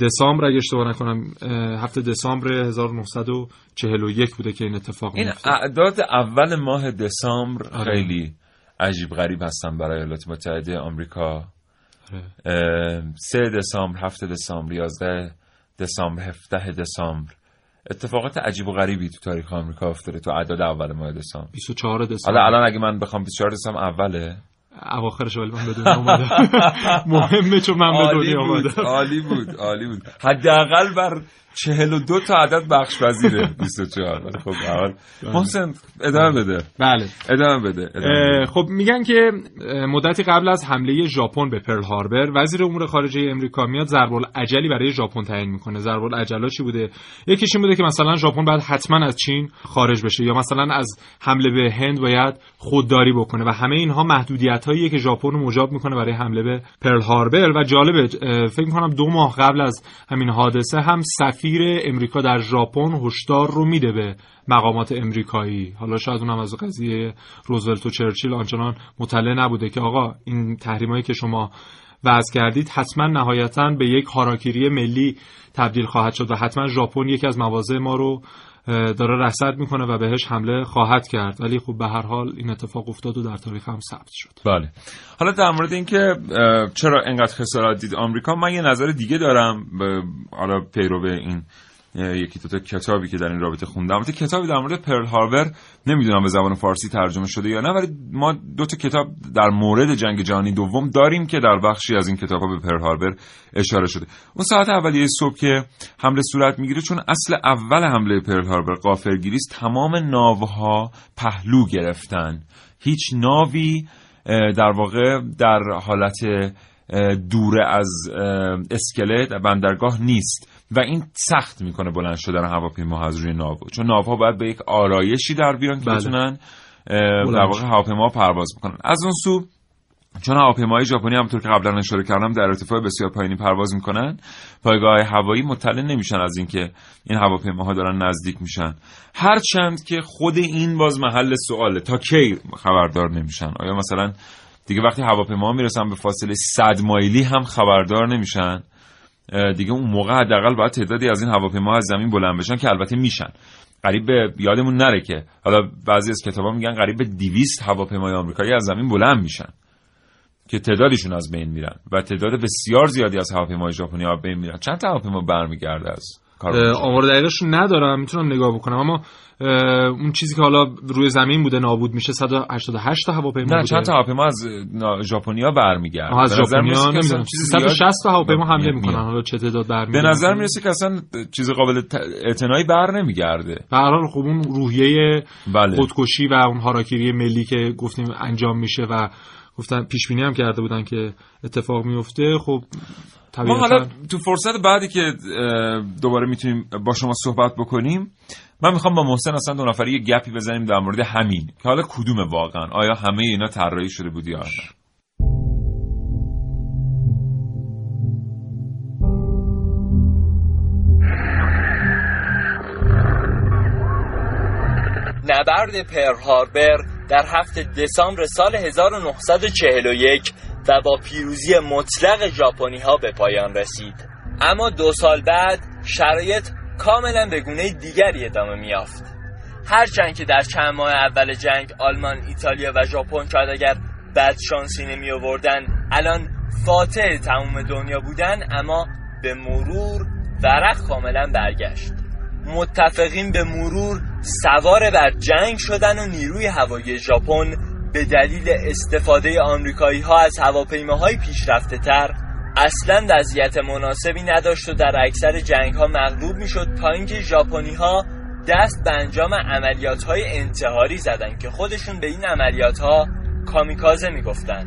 دسامبر اگه اشتباه نکنم هفته دسامبر 1941 بوده که این اتفاق این اعداد اول ماه دسامبر آره. خیلی عجیب غریب هستن برای ایالات متحده آمریکا. آره. سه دسامبر هفته دسامبر 11 دسامبر 17 دسامبر. اتفاقات عجیب و غریبی تو تاریخ آمریکا افتاده تو اعداد اول ماه دسامبر. 24 دسامبر. حالا الان اگه من بخوام 24 دسامبر اوله اواخرش ولی من به دنیا اومدم. مهمه چون من به دنیا اومدم. عالی بود عالی بود. حداقل بر 42 تا عدد بخش پذیره 24 ولی خب اول محسن ادامه بده. بله. ادامه بده ادامه. خب میگن که مدتی قبل از حمله ژاپن به پرل هاربر وزیر امور خارجه امریکا میاد ضرب الاجلی برای ژاپن تعیین می‌کنه. ضرب الاجلا چی بوده؟ یکیش این بوده که مثلا ژاپن باید حتما از چین خارج بشه یا مثلا از حمله به هند باید خودداری بکنه و همه اینها محدودیت هاییه که ژاپن رو مجاب می‌کنه برای حمله به پرل هاربر. و جالبه فکر می‌کنم دو ماه قبل از همین حادثه هم سفیر امریکا در ژاپن هشدار رو میده به مقامات امریکایی. حالا شاید اونم از قضیه روزولت و چرچیل آنچنان مطلع نبوده که آقا این تحریمایی که شما وضع کردید حتما نهایتا به یک هاراکیری ملی تبدیل خواهد شد و حتما ژاپن یکی از مواضع ما رو داره رصد می‌کنه و بهش حمله خواهد کرد. ولی خب به هر حال این اتفاق افتاد و در تاریخ هم ثبت شد. بله. حالا در مورد اینکه چرا انقدر خسارت دید آمریکا من یه نظر دیگه دارم حالا پیرو به این یکی دو تا کتابی که در این رابطه خوندم. البته کتابی در مورد پرل هاربر نمی‌دونم به زبان فارسی ترجمه شده یا نه ولی ما دو تا کتاب در مورد جنگ جهانی دوم داریم که در بخشی از این کتاب ها به پرل هاربر اشاره شده. اون ساعت اولیه صبح که حمله صورت می‌گیره چون اصل اول حمله پرل هاربر قافلگیری است تمام ناوها پهلو گرفتن. هیچ ناوی در واقع در حالت دوره از اسکلت بندرگاه نیست. و این سخت می‌کنه بلند شدن هواپیما از روی ناو. چون ناوها باید به یک آرایشی در بیان که بله. بتونن در واقع. هواپیما پرواز بکنن. از اون سو چون هواپیماهای ژاپنی همونطور که قبلا اشاره کردم در ارتفاع بسیار پایینی پرواز می‌کنن پایگاه هوایی مطلع نمیشن از اینکه این هواپیماها دارن نزدیک میشن. هرچند که خود این باز محل سواله. تا کی خبردار نمیشن؟ آیا مثلا دیگه وقتی هواپیما می‌رسن به فاصله 100 مایلی هم خبردار نمیشن؟ دیگه اون موقع حداقل باید تعدادی از این هواپیما از زمین بلند بشن که البته میشن. قریب به یادمون نره که حالا بعضی از کتابا میگن قریب به 200 هواپیمای آمریکایی از زمین بلند میشن که تعدادشون از بین میرن و تعداد بسیار زیادی از هواپیمای ژاپنی ها بین میرن. چند تا هواپیما برمیگرده اه، آمار دقیقش رو ندارم می‌تونم نگاه بکنم. اما اون چیزی که حالا روی زمین بوده نابود میشه 188 تا هواپیما نه بوده. چند تا هواپیما از ژاپنیا برمیگرده آها، از به ژاپنیا نمی‌دونم. چیز زیاد- 160 تا هواپیما حمله. می‌کنن حالا چه تعداد به برمیگرده نظر می‌رسه که اصلا چیز قابل اعتنایی بر نمیگرده. به هر حال خب اون روحیه بله. خودکشی و اون هاراکیری ملی که گفتیم انجام میشه و گفتن پیش بینی هم کرده بودن که اتفاق میفته خب ما حالا تو فرصت بعدی که دوباره می‌تونیم با شما صحبت بکنیم من می‌خوام با محسن اصلا دو نفری یه گپی بزنیم در مورد همین که حالا کدومه واقعا؟ آیا همه اینا طراحی شده بود یا نه؟ نبرد پرل هاربر در هفته دسامبر سال 1941 و با پیروزی مطلق ژاپنی ها به پایان رسید. اما دو سال بعد شرایط کاملا به گونه دیگری ادامه میافت هرچند که در چند ماه اول جنگ آلمان، ایتالیا و ژاپن شاید اگر بد شانسی نمی آوردن الان فاتح تمام دنیا بودن اما به مرور ورق کاملا برگشت. متفقین به مرور سوار بر جنگ شدن و نیروی هوایی ژاپن به دلیل استفاده آمریکایی ها از هواپیماهای پیشرفته تر اصلا وضعیت مناسبی نداشت و در اکثر جنگ ها مغلوب می شد تا اینکه ژاپنی ها دست به انجام عملیات های انتحاری زدن که خودشون به این عملیات ها کامیکازه می گفتن.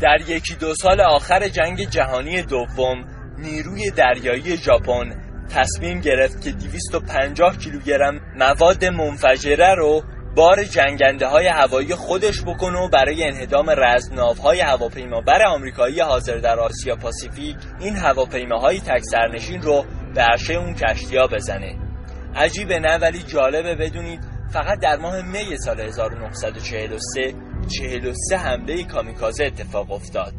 در یکی دو سال آخر جنگ جهانی دوم نیروی دریایی ژاپن تصمیم گرفت که 250 کیلوگرم مواد منفجره رو بار جنگنده های هوایی خودش بکنه و برای انهدام رزمناوهای هواپیمابر آمریکایی حاضر در آسیا پاسیفیک این هواپیماهای تک سرنشین رو به عرشه اون کشتیا بزنه. عجیبه نه ولی جالبه. بدونید فقط در ماه می سال 1943 43 حمله کامیکازه اتفاق افتاد.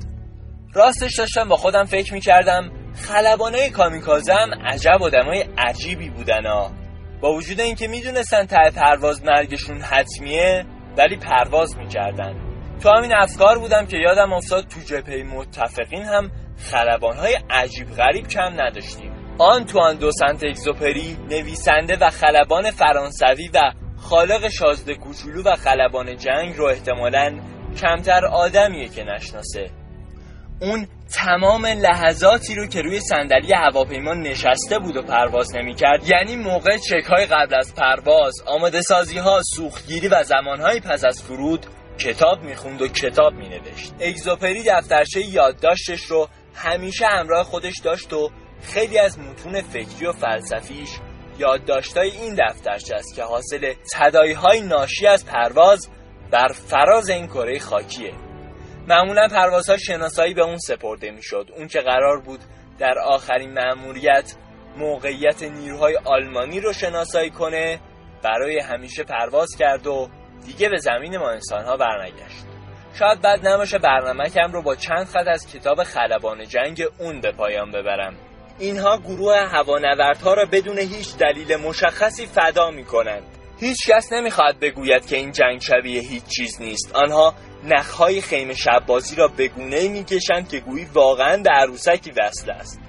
راستش داشتم با خودم فکر می‌کردم خلبانای کامیکازه هم عجب آدمای عجیبی بودن ها. با وجود اینکه می‌دونستن ته پرواز مرگشون حتمیه ولی پرواز می‌کردن. تو همین افکار بودم که یادم افتاد تو جبهه متفقین هم خلبانهای عجیب غریب کم نداشتیم. آنتوان دو سنت اگزوپری نویسنده و خلبان فرانسوی و خالق شازده کوچولو و خلبان جنگ رو احتمالا کمتر آدمیه که نشناسه. اون تمام لحظاتی رو که روی صندلی هواپیما نشسته بود و پرواز نمی‌کرد. یعنی موقع چک های قبل از پرواز آماده سازی ها سوختگیری و زمانهایی پس از فرود کتاب می‌خوند و کتاب مینوشت. اگزوپری دفترچه یادداشتش رو همیشه همراه خودش داشت و خیلی از متون فکری و فلسفیش یادداشتای این دفترچه است که حاصل تدایی های ناشی از پرواز بر فراز این کره خاکیه. معمولا پروازها شناسایی به اون سپرده می‌شد. اون که قرار بود در آخرین مأموریت موقعیت نیروهای آلمانی رو شناسایی کنه برای همیشه پرواز کرد و دیگه به زمین ما انسانها برنگشت. شاید بد نباشه برنامه‌کم رو با چند خط از کتاب خلبان جنگ اون به پایان ببرم. اینها گروه هوانوردها را بدون هیچ دلیل مشخصی فدا می‌کنند. هیچ کس نمی‌خواهد بگوید که این جنگ شبیه هیچ چیز نیست. آنها نخهای خیمه شبازی را به گونه می‌کشند که گویی واقعا به عروسکی وصل است.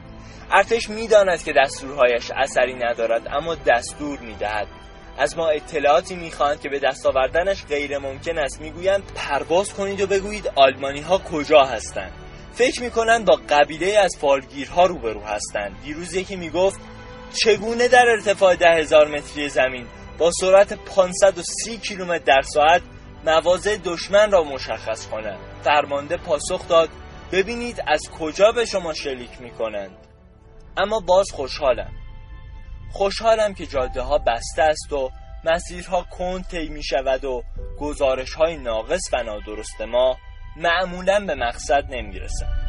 ارتش می‌داند که دستورهایش اثری ندارد اما دستور می‌دهد. از ما اطلاعاتی می‌خواهند که به دست آوردنش غیر ممکن است. می‌گویند پرواز کنید و بگویید آلمانی ها کجا هستند. فکر می‌کنند با قبیله از فالگیرها روبرو هستند. دیروز یکی می‌گفت چگونه در ارتفاع ده هزار متری زمین با سرعت 530 کیلومتر در ساعت مواضع دشمن را مشخص کنند. فرمانده پاسخ داد ببینید از کجا به شما شلیک می‌کنند. اما باز خوشحالم. خوشحالم که جاده ها بسته است و مسیرها کند طی می شود و گزارش های ناقص و نادرست ما معمولا به مقصد نمی رسند.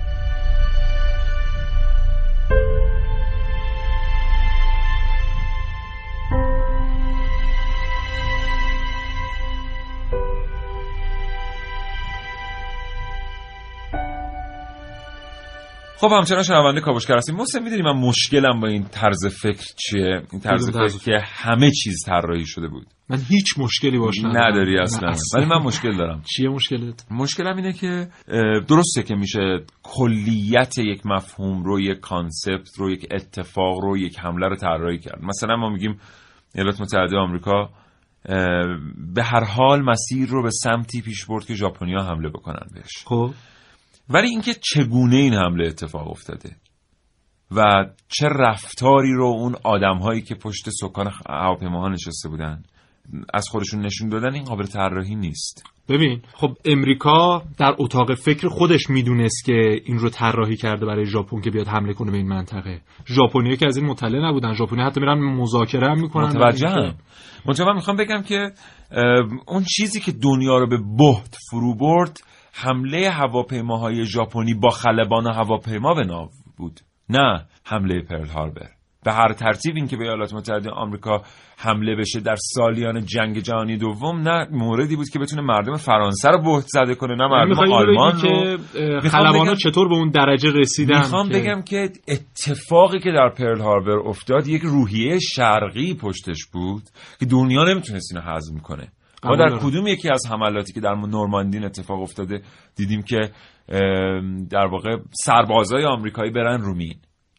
خب همچنان شنونده کاوشگر هستیم. محسن می‌دونی من مشکلم با این طرز فکر چیه؟ این طرز فکر که همه چیز طراحی شده بود. من هیچ مشکلی باش ندارم. نداری اصلا. ولی من مشکل دارم. چیه مشکلت؟ مشکلم اینه که درسته که میشه کلیت یک مفهوم رو یک کانسپت رو یک اتفاق رو یک حمله رو طراحی کرد. مثلا ما میگیم ایالات متحده آمریکا به هر حال مسیر رو به سمتی پیش برد که ژاپنیا حمله بکنن بهش. خب. ولی اینکه چگونه این حمله اتفاق افتاده و چه رفتاری رو اون آدمهایی که پشت سکان هواپیماها نشسته بودن از خودشون نشون دادن این قابل طراحی نیست. ببین خب امریکا در اتاق فکر خودش می‌دونست که این رو طراحی کرده برای ژاپن که بیاد حمله کنه به این منطقه. ژاپنیا که از این مطلع نبودن ژاپنی حتی میرن مذاکره هم می‌کنن. متوجهم. من می‌خوام بگم که اون چیزی که دنیا رو به بهت فرو برد حمله هواپیماهای ژاپنی با خلبان هواپیما به ناو بود. نه حمله پرل هاربر. به هر ترتیب این که به ایالات متحده آمریکا حمله بشه در سالیان جنگ جهانی دوم نه موردی بود که بتونه مردم فرانسه رو بهت زده کنه نه مردم آلمان رو. که خلبانا چطور به اون درجه رسیدن می‌خوام که... بگم که اتفاقی که در پرل هاربر افتاد یک روحیه شرقی پشتش بود که دنیا نمی‌تونست اینو هضم کنه. ما در کدوم یکی از حملاتی که در نورماندین اتفاق افتاده دیدیم که در واقع سربازای آمریکایی برن رومین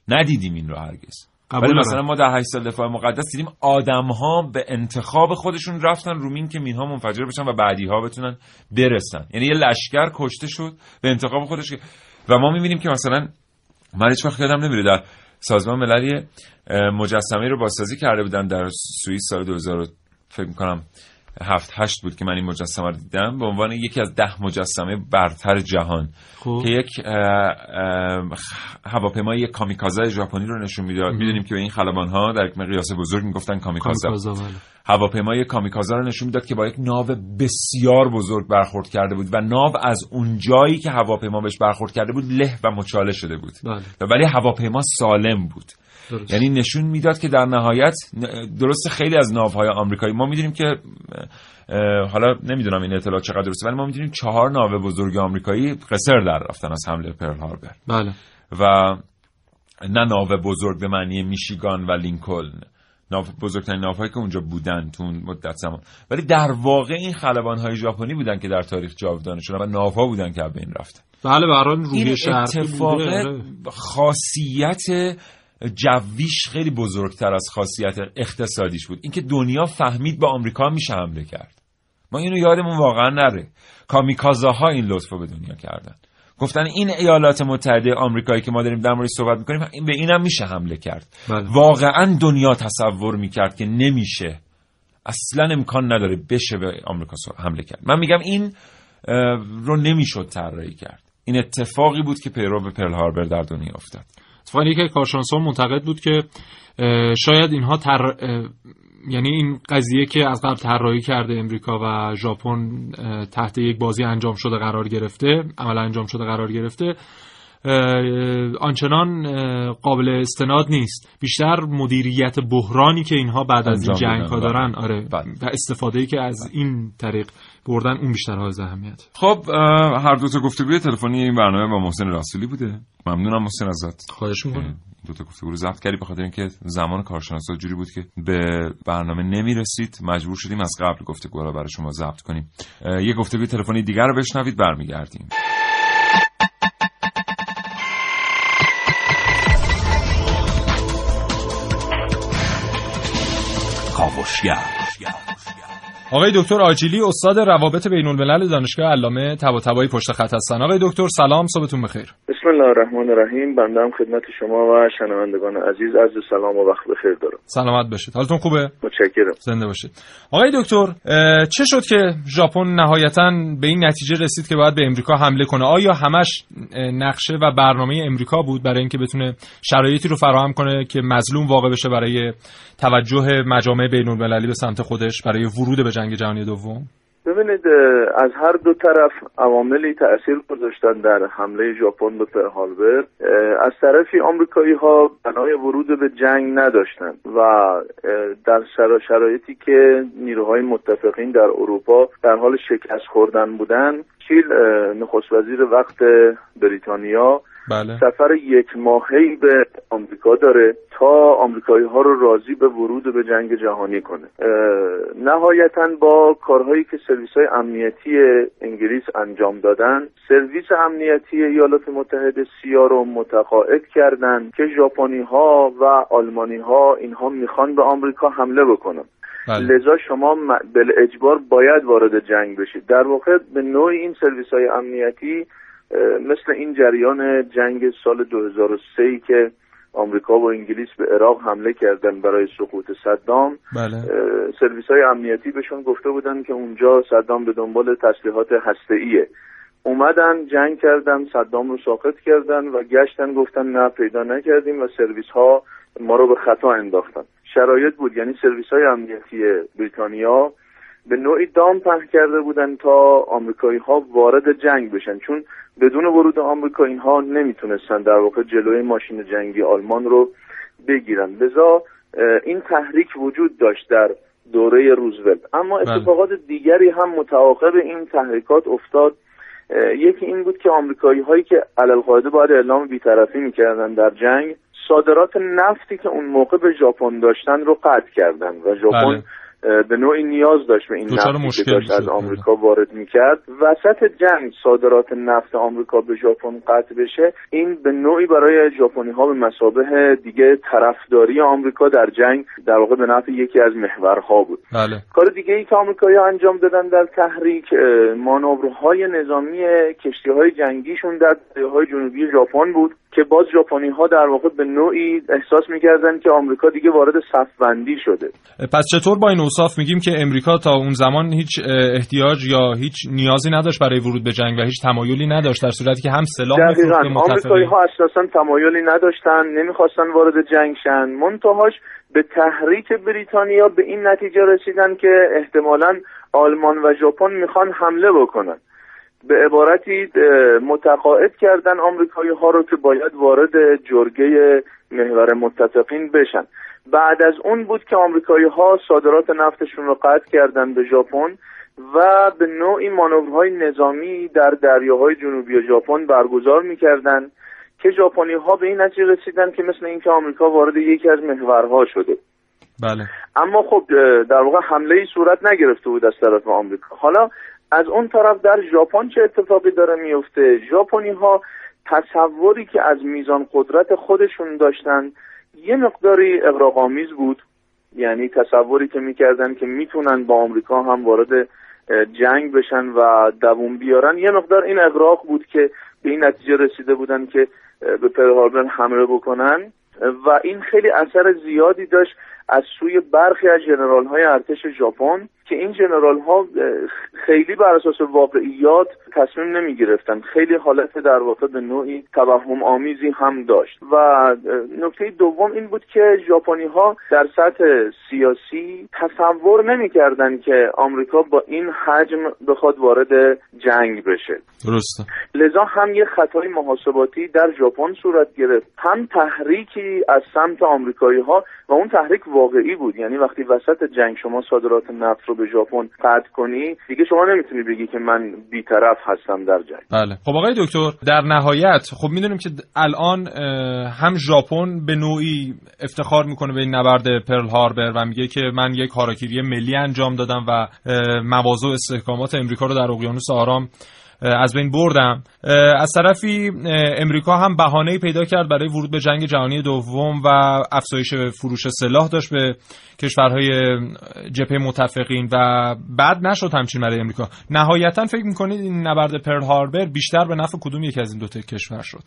ندیدیم این رو هرگز. ولی مثلا ما در 8 سال دفاع مقدس دیدیم آدم ها به انتخاب خودشون رفتن رومین که مینها منفجر بشن و بعدی ها بتونن برسن. یعنی یه لشکر کشته شد به انتخاب خودش و ما می‌بینیم که مثلا من هیچ وقت یادم نمیره در سازمان ملل مجسمه رو بازسازی کرده بودن در سوئیس سال 2000 فکر می‌کنم هفت هشت بود که من این مجسمه رو دیدم به عنوان یکی از ده مجسمه برتر جهان خوب. که یک هواپیمای یک کامیکازه ژاپنی رو نشون می‌داد می‌دونیم که به این خلبان ها در یک مقیاس بزرگ می‌گفتن کامیکازه بله. هواپیمای کامیکازه رو نشون می‌داد که با یک ناو بسیار بزرگ برخورد کرده بود و ناو از اون جایی که هواپیما بهش برخورد کرده بود له و مچاله شده بود بله. ولی هواپیما سالم بود درست. یعنی نشون می‌داد که در نهایت درست خیلی از ناوهای آمریکایی ما می‌دونیم که حالا نمی‌دونم این اطلاع چقدر درسته ولی ما می‌دونیم چهار ناو بزرگ آمریکایی قصر در رفتن از حمله پرل هاربر. بله. و نه ناو بزرگ به معنی میشیگان و لینکلن. ناو بزرگترین ناوهایی که اونجا بودن تو مدت زمان. ولی در واقع این خلبان های ژاپنی بودن که در تاریخ جاودانه شدن و ناوها بودن که به این رفتن. بله برای روی این اتفاق آره. خاصیت جویش خیلی بزرگتر از خاصیت اقتصادیش بود. اینکه دنیا فهمید به آمریکا میشه حمله کرد. ما اینو یادمون واقعا نره. کامیکازه ها این لطف به دنیا کردن. گفتن این ایالات متحده آمریکایی که ما داریم در مورد صحبت می‌کنیم به اینم میشه حمله کرد. بله. واقعا دنیا تصور می‌کرد که نمیشه. اصلا امکان نداره بشه به آمریکا حمله کرد. من میگم این رو نمی‌شد طراحی کرد. این اتفاقی بود که پیرو به پرل هاربر در دنیا افتاد. اتفاقی که کارشناسان منتقد بود که شاید اینها تر... یعنی این قضیه که از قبل طراحی کرده امریکا و ژاپن تحت یک بازی انجام شده قرار گرفته عمل انجام شده قرار گرفته آنچنان قابل استناد نیست بیشتر مدیریت بحرانی که اینها بعد از این جنگ ها دارن بله. آره بله. و استفاده ای که از بله. این طریق بردن اون بیشتر های اهمیت. خب هر دو تا گفتگوی تلفنی این برنامه با محسن رسولی بوده. ممنونم محسن ازت. خواهش می‌کنم. دو تا گفتگو رو ضبط کردی. به خاطر اینکه زمان کارشناسا جوری بود که به برنامه نمی‌رسید مجبور شدیم از قبل گفتگو رو برای شما ضبط کنیم. یه گفتگوی تلفنی دیگر رو بشنوید. برمیگردیم. کاوشگر. آقای دکتر آجیلی استاد روابط بین الملل دانشگاه علامه طباطبایی پشت خط هستن. آقای دکتر سلام صبحتون بخیر. بسم الله الرحمن الرحیم. بنده خدمت شما و شنوندگان عزیز. عرض سلام و وقت بخیر دارم. سلامت باشید. حالتون خوبه؟ متشکرم. زنده باشید. آقای دکتر چه شد که ژاپن نهایتا به این نتیجه رسید که باید به امریکا حمله کنه؟ آیا همش نقشه و برنامه امریکا بود برای اینکه بتونه شرایطی رو فراهم کنه که مظلوم واقع بشه برای توجه مجامع بین المللی به سمت خودش برای ورود به جنگ جهانی دوم؟ ببینید از هر دو طرف عواملی تاثیر گذاشتن در حمله ژاپن به پرهالبر از طرفی آمریکایی ها بنای ورود به جنگ نداشتند و در شرایطی که نیروهای متفقین در اروپا در حال شکست خوردن بودن کیل نخست وزیر وقت بریتانیا بله. سفر یک ماهی به آمریکا داره تا آمریکایی ها رو راضی به ورود به جنگ جهانی کنه نهایتا با کارهایی که سرویس های امنیتی انگلیس انجام دادن سرویس امنیتی ایالات متحده سیا رو متقاعد کردند که ژاپنی ها و آلمانی ها اینها می‌خوان به آمریکا حمله بکنن بله. لذا شما بل اجبار باید وارد جنگ بشید در واقع به نوعی این سرویس های امنیتی مثل این جریان جنگ سال 2003 که آمریکا و انگلیس به عراق حمله کردن برای سقوط صدام بله. سرویس های امنیتی بهشون گفته بودن که اونجا صدام به دنبال تسلیحات هسته‌ایه. اومدن جنگ کردن صدام رو ساقط کردن و گشتن گفتن نه پیدا نکردیم و سرویس ها ما رو به خطا انداختن. شرایط بود یعنی سرویس های امنیتی بریتانیا به نوعی دام پهن کرده بودن تا آمریکایی ها وارد جنگ بشن. چون بدون ورود آمریکا اینها نمی‌تونستن در واقع جلوی ماشین جنگی آلمان رو بگیرن لذا این تحریک وجود داشت در دوره روزولت اما بله. اتفاقات دیگری هم متعاقب این تحریکات افتاد یکی این بود که آمریکایی هایی که علالقاعده باید اعلام بیطرفی می‌کردن در جنگ صادرات نفتی که اون موقع به ژاپن داشتن رو قطع کردن و ژاپن بله. به نوعی نیاز داشت به این نفتی که داشت از آمریکا وارد می‌کرد. وسط جنگ صادرات نفت آمریکا به ژاپن قطع بشه این به نوعی برای ژاپنی ها به مسابه دیگه طرفداری آمریکا در جنگ در واقع به نفع یکی از محورها بود. بله. کار دیگه ای که آمریکایی انجام دادن در تحریک مانورهای نظامی کشتی های جنگیشون در های جنوبی ژاپن بود که باز ژاپنی ها در واقع به نوعی احساس می‌کردن که آمریکا دیگه وارد صف بندی شده. پس چطور با این اوصاف میگیم که امریکا تا اون زمان هیچ احتیاج یا هیچ نیازی نداشت برای ورود به جنگ و هیچ تمایلی نداشت در صورتی که هم سلاح آمریکایی ها اساسا تمایلی نداشتن نمی‌خواستن وارد جنگ شن. منتهاش به تحریک بریتانیا به این نتیجه رسیدن که احتمالا آلمان و ژاپن می‌خوان حمله بکنن. به عبارتی متقاعد کردن آمریکایی ها رو که باید وارد جرگه محور متفقین بشن. بعد از اون بود که آمریکایی ها صادرات نفتشون رو قطع کردن به ژاپن و به نوعی مانورهای نظامی در دریاهای جنوبی ژاپن برگزار می‌کردن که ژاپنی ها به این نتیجه رسیدن که مثل اینکه آمریکا وارد یکی از محورها شده. بله. اما خب در واقع حمله ای صورت نگرفته بود از طرف آمریکا. حالا از اون طرف در ژاپن چه اتفاقی داره میفته ژاپنی ها تصوری که از میزان قدرت خودشون داشتن یه مقداری اقراق‌آمیز بود. یعنی تصوری که می‌کردن که می‌تونن با آمریکا هم وارد جنگ بشن و دووم بیارن یه مقدار این اقراق بود که به این نتیجه رسیده بودن که به پرل حمله بکنن. و این خیلی اثر زیادی داشت از سوی برخی از جنرال های ارتش ژاپن. که این جنرال ها خیلی بر اساس واقعیات تصمیم نمی گرفتن خیلی حالت در واقع به نوعی توهم آمیزی هم داشت. و نکته دوم این بود که ژاپنی ها در سطح سیاسی تصور نمی کردن که آمریکا با این حجم بخواد وارد جنگ بشه. درسته. لذا هم یه خطای محاسباتی در ژاپن صورت گرفت. هم تحریکی از سمت آمریکایی ها و اون تحریک واقعی بود. یعنی وقتی وسط جنگ شما صادرات نفت رو به ژاپن قطع کنی دیگه شما نمی‌تونی بگی که من بیطرف هستم در جنگ. بله. خب آقای دکتر در نهایت خب می‌دونیم که الان هم ژاپن به نوعی افتخار می‌کنه به این نبرد پرل هاربر و میگه که من یک هاراکیری ملی انجام دادم و مواضع استحکامات امریکا رو در اقیانوس آرام از بین بردم. از طرفی امریکا هم بهانه پیدا کرد برای ورود به جنگ جهانی دوم و افزایش فروش سلاح داشت به کشورهای جبهه متفقین و بعد نشد همچین برای امریکا. نهایتا فکر می‌کنید این نبرد پرل هاربر بیشتر به نفع کدوم یک از این دو کشور شد؟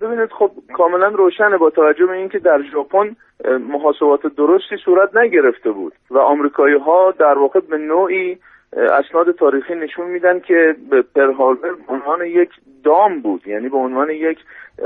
ببینید خب کاملا روشنه با توجه به اینکه در ژاپن محاسبات درستی صورت نگرفته بود و آمریکایی ها در واقع به نوعی اسناد تاریخی نشون میدن که به پرهالبر به عنوان یک دام بود. یعنی به عنوان یک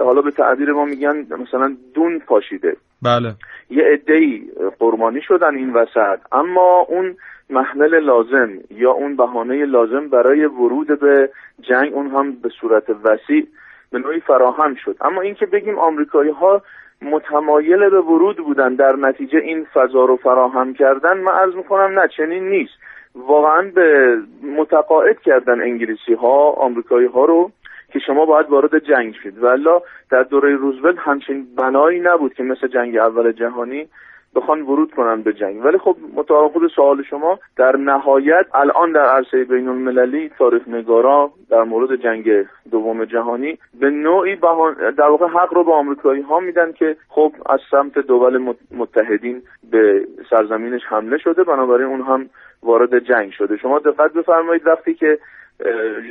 حالا به تعبیر ما میگن مثلا دون پاشیده. بله. یه عده‌ای قربانی شدن این وسط. اما اون محمل لازم یا اون بهانه لازم برای ورود به جنگ اون هم به صورت وسیع به نوعی فراهم شد. اما اینکه بگیم آمریکایی ها متمایل به ورود بودن در نتیجه این فضا رو فراهم کردن من عرض می‌کنم نه چنین نیست. واقعا به متقاعد کردن انگلیسی ها آمریکایی ها رو که شما باید وارد جنگ شید. والا در دوره روزولت همچین بنایی نبود که مثل جنگ اول جهانی بخوان ورود کنن به جنگ. ولی خب مطابق سوال شما در نهایت الان در عرصه بین المللی تاریخ نگارا در مورد جنگ دوم جهانی به نوعی در واقع حق رو به آمریکایی ها میدن که خب از سمت دول متحدین به سرزمینش حمله شده بنابراین اون هم وارد جنگ شده. شما دقت بفرمایید وقتی که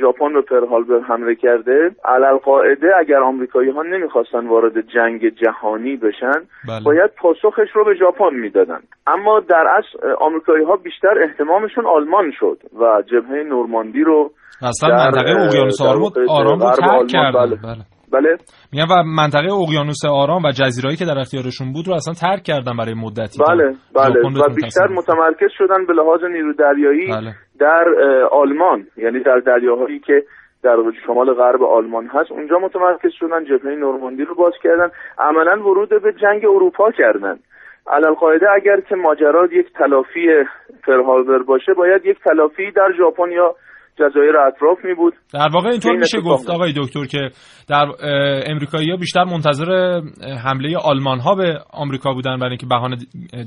ژاپن به پرل حمله کرده علل قاعده اگر آمریکایی ها نمی‌خواستن وارد جنگ جهانی بشن بله. باید پاسخش رو به ژاپن می‌دادن اما در اصل آمریکایی ها بیشتر احتمامشون آلمان شد و جبهه نورماندی رو اصلا منطقه اقیانوس آرام رو ترک کردن بله. بله. بله. میگم و منطقه اقیانوس آرام و جزیرهایی که در اختیارشون بود رو اصلا ترک کردن برای مدتی. بله بله. و بیشتر متمرکز شدن به لحاظ نیرو دریایی بله. در آلمان. یعنی در دریاهایی که در شمال غرب آلمان هست اونجا متمرکز شدن جبهه نورماندی رو باز کردن. عملا ورود به جنگ اروپا کردن. علالقاعده اگر که ماجرا یک تلافی پرهالبر باشه باید یک تلافی در ژاپن یا جزایر اطراف می بود. در واقع اینطور این میشه گفت آقای دکتر که در امریکایی ها بیشتر منتظر حمله آلمان ها به آمریکا بودن برای اینکه بهانه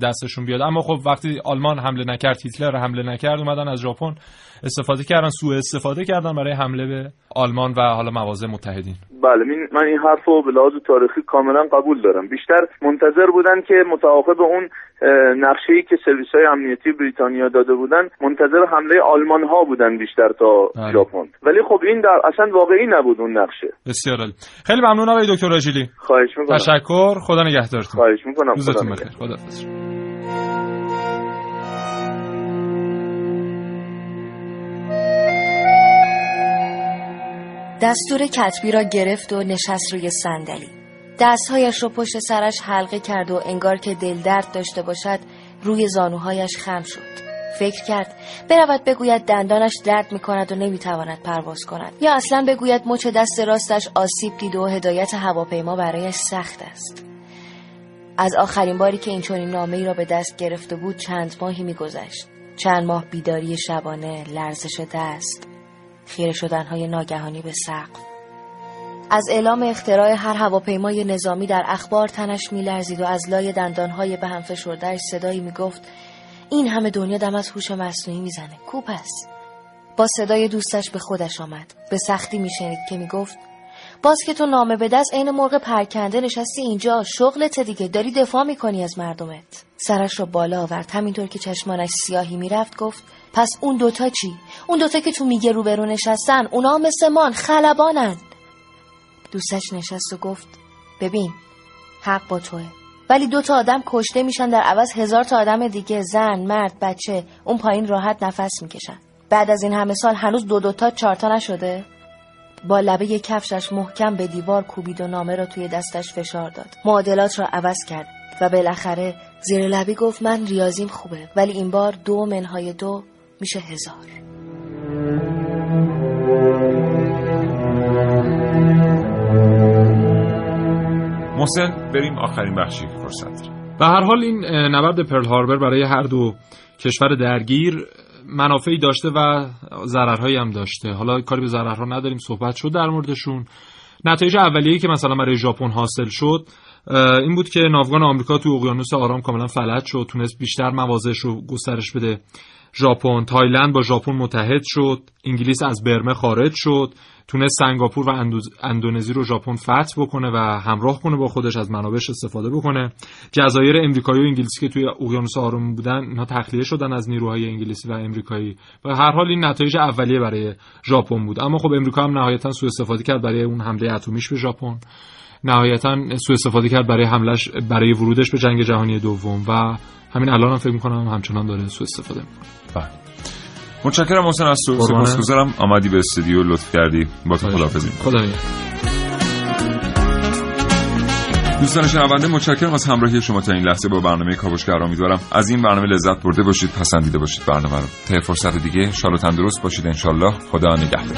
دستشون بیاد. اما خب وقتی آلمان حمله نکرد هیتلر حمله نکرد اومدن از ژاپن استفاده کردن سوء استفاده کردن برای حمله به آلمان و حالا مواضع متحدین. بله من- من این حرف رو به لحاظ تاریخی کاملا قبول دارم. بیشتر منتظر بودن که متعاقب اون نقشه ای که سرویس های امنیتی بریتانیا داده بودن منتظر حمله آلمان ها بودن بیشتر تا بله. ژاپن. ولی خب این در اصلا واقعی نبود اون نقشه. بسیار عالی. خیلی ممنون آقای دکتر راجیلی. خواهش می‌کنم. تشکر. خدا نگهدارتون. خواهش می‌کنم. خدا روزتون. بخیر. خداحافظ. دستور کتبی را گرفت و نشست روی صندلی. دستهایش را پشت سرش حلقه کرد و انگار که دل درد داشته باشد روی زانوهایش خم شد. فکر کرد برود بگوید دندانش درد می کند و نمی تواند پرواز کند. یا اصلا بگوید مچ دست راستش آسیب دید و هدایت هواپیما برایش سخت است. از آخرین باری که این چنین نامه ای را به دست گرفته بود چند ماهی میگذشت. چند ماه بیداری شبانه لرزش دست خیره شدنهای ناگهانی به سقف. از اعلام اختراع هر هواپیمای نظامی در اخبار تنش میلرزید و از لای دندانهای به هم فشردهاش صدایی می‌گفت این همه دنیا دم از هوش مصنوعی می‌زنه. کوپ است با صدای دوستش به خودش آمد. به سختی میشنید که می‌گفت باز که تو نامه به دست عین مرغ پرکنده نشستی اینجا شغلت دیگه داری دفاع می‌کنی از مردمت. سرش رو بالا آورد. همینطور که چشمانش سیاهی می‌رفت گفت پس اون دوتا چی؟ اون دوتا که تو میگه روبرو نشستن اونا مثل من خلبانن. دوستش نشست و گفت ببین حق با توه. ولی دو تا آدم کشته میشن در عوض هزار تا آدم دیگه زن مرد بچه اون پایین راحت نفس می‌کشن. بعد از این همه سال هنوز دو دوتا چارتا نشده؟ با لبه کفشش محکم به دیوار کوبید و نامه را توی دستش فشار داد. معادلات را عوض کرد و بالاخره زیر لبی گفت من ریاضیم خوبه ولی این بار دو منهای دو میشه هزار. محسن بریم آخرین بخشی که فرصت به هر حال این نبرد پرل هاربر برای هر دو کشور درگیر منافعی داشته و ضررهایی هم داشته. حالا کاری به ضررها نداریم صحبت شد در موردشون. نتایج اولیه‌ای که مثلا برای ژاپن حاصل شد این بود که ناوگان آمریکا تو اقیانوس آرام کاملا فلج شد تونست بیشتر موازش رو گسترش بده. ژاپن تایلند با ژاپن متحد شد انگلیس از برمه خارج شد. تونست سنگاپور و اندونزی رو ژاپن فتح بکنه و همراه کنه با خودش از منابعش استفاده بکنه. جزایر امریکایی و انگلیسی که توی اقیانوس آرام بودن اینها تخلیه شدن از نیروهای انگلیسی و امریکایی. و هر حال این نتایج اولیه برای ژاپن بود. اما خب امریکا هم نهایتا سوء استفاده کرد برای اون حمله اتمیش به ژاپن. نهایتا سوء استفاده کرد برای حملش برای ورودش به جنگ جهانی دوم. و همین الان هم فکر می‌کنم همچنان داره سوء استفاده می‌کنه. بله. متشکرم حسین از تو سپاسگزارم. آمدی به استودیو. لطف کردی. با تو خداحافظی خدا دوستان شنونده متشکرم از همراهی شما تا این لحظه با برنامه کاوشگر. امیدوارم از این برنامه لذت برده باشید پسندیده باشید برنامه رو. تا فرصت دیگه شاد و تندرست باشید. انشالله. خدا نگهدار.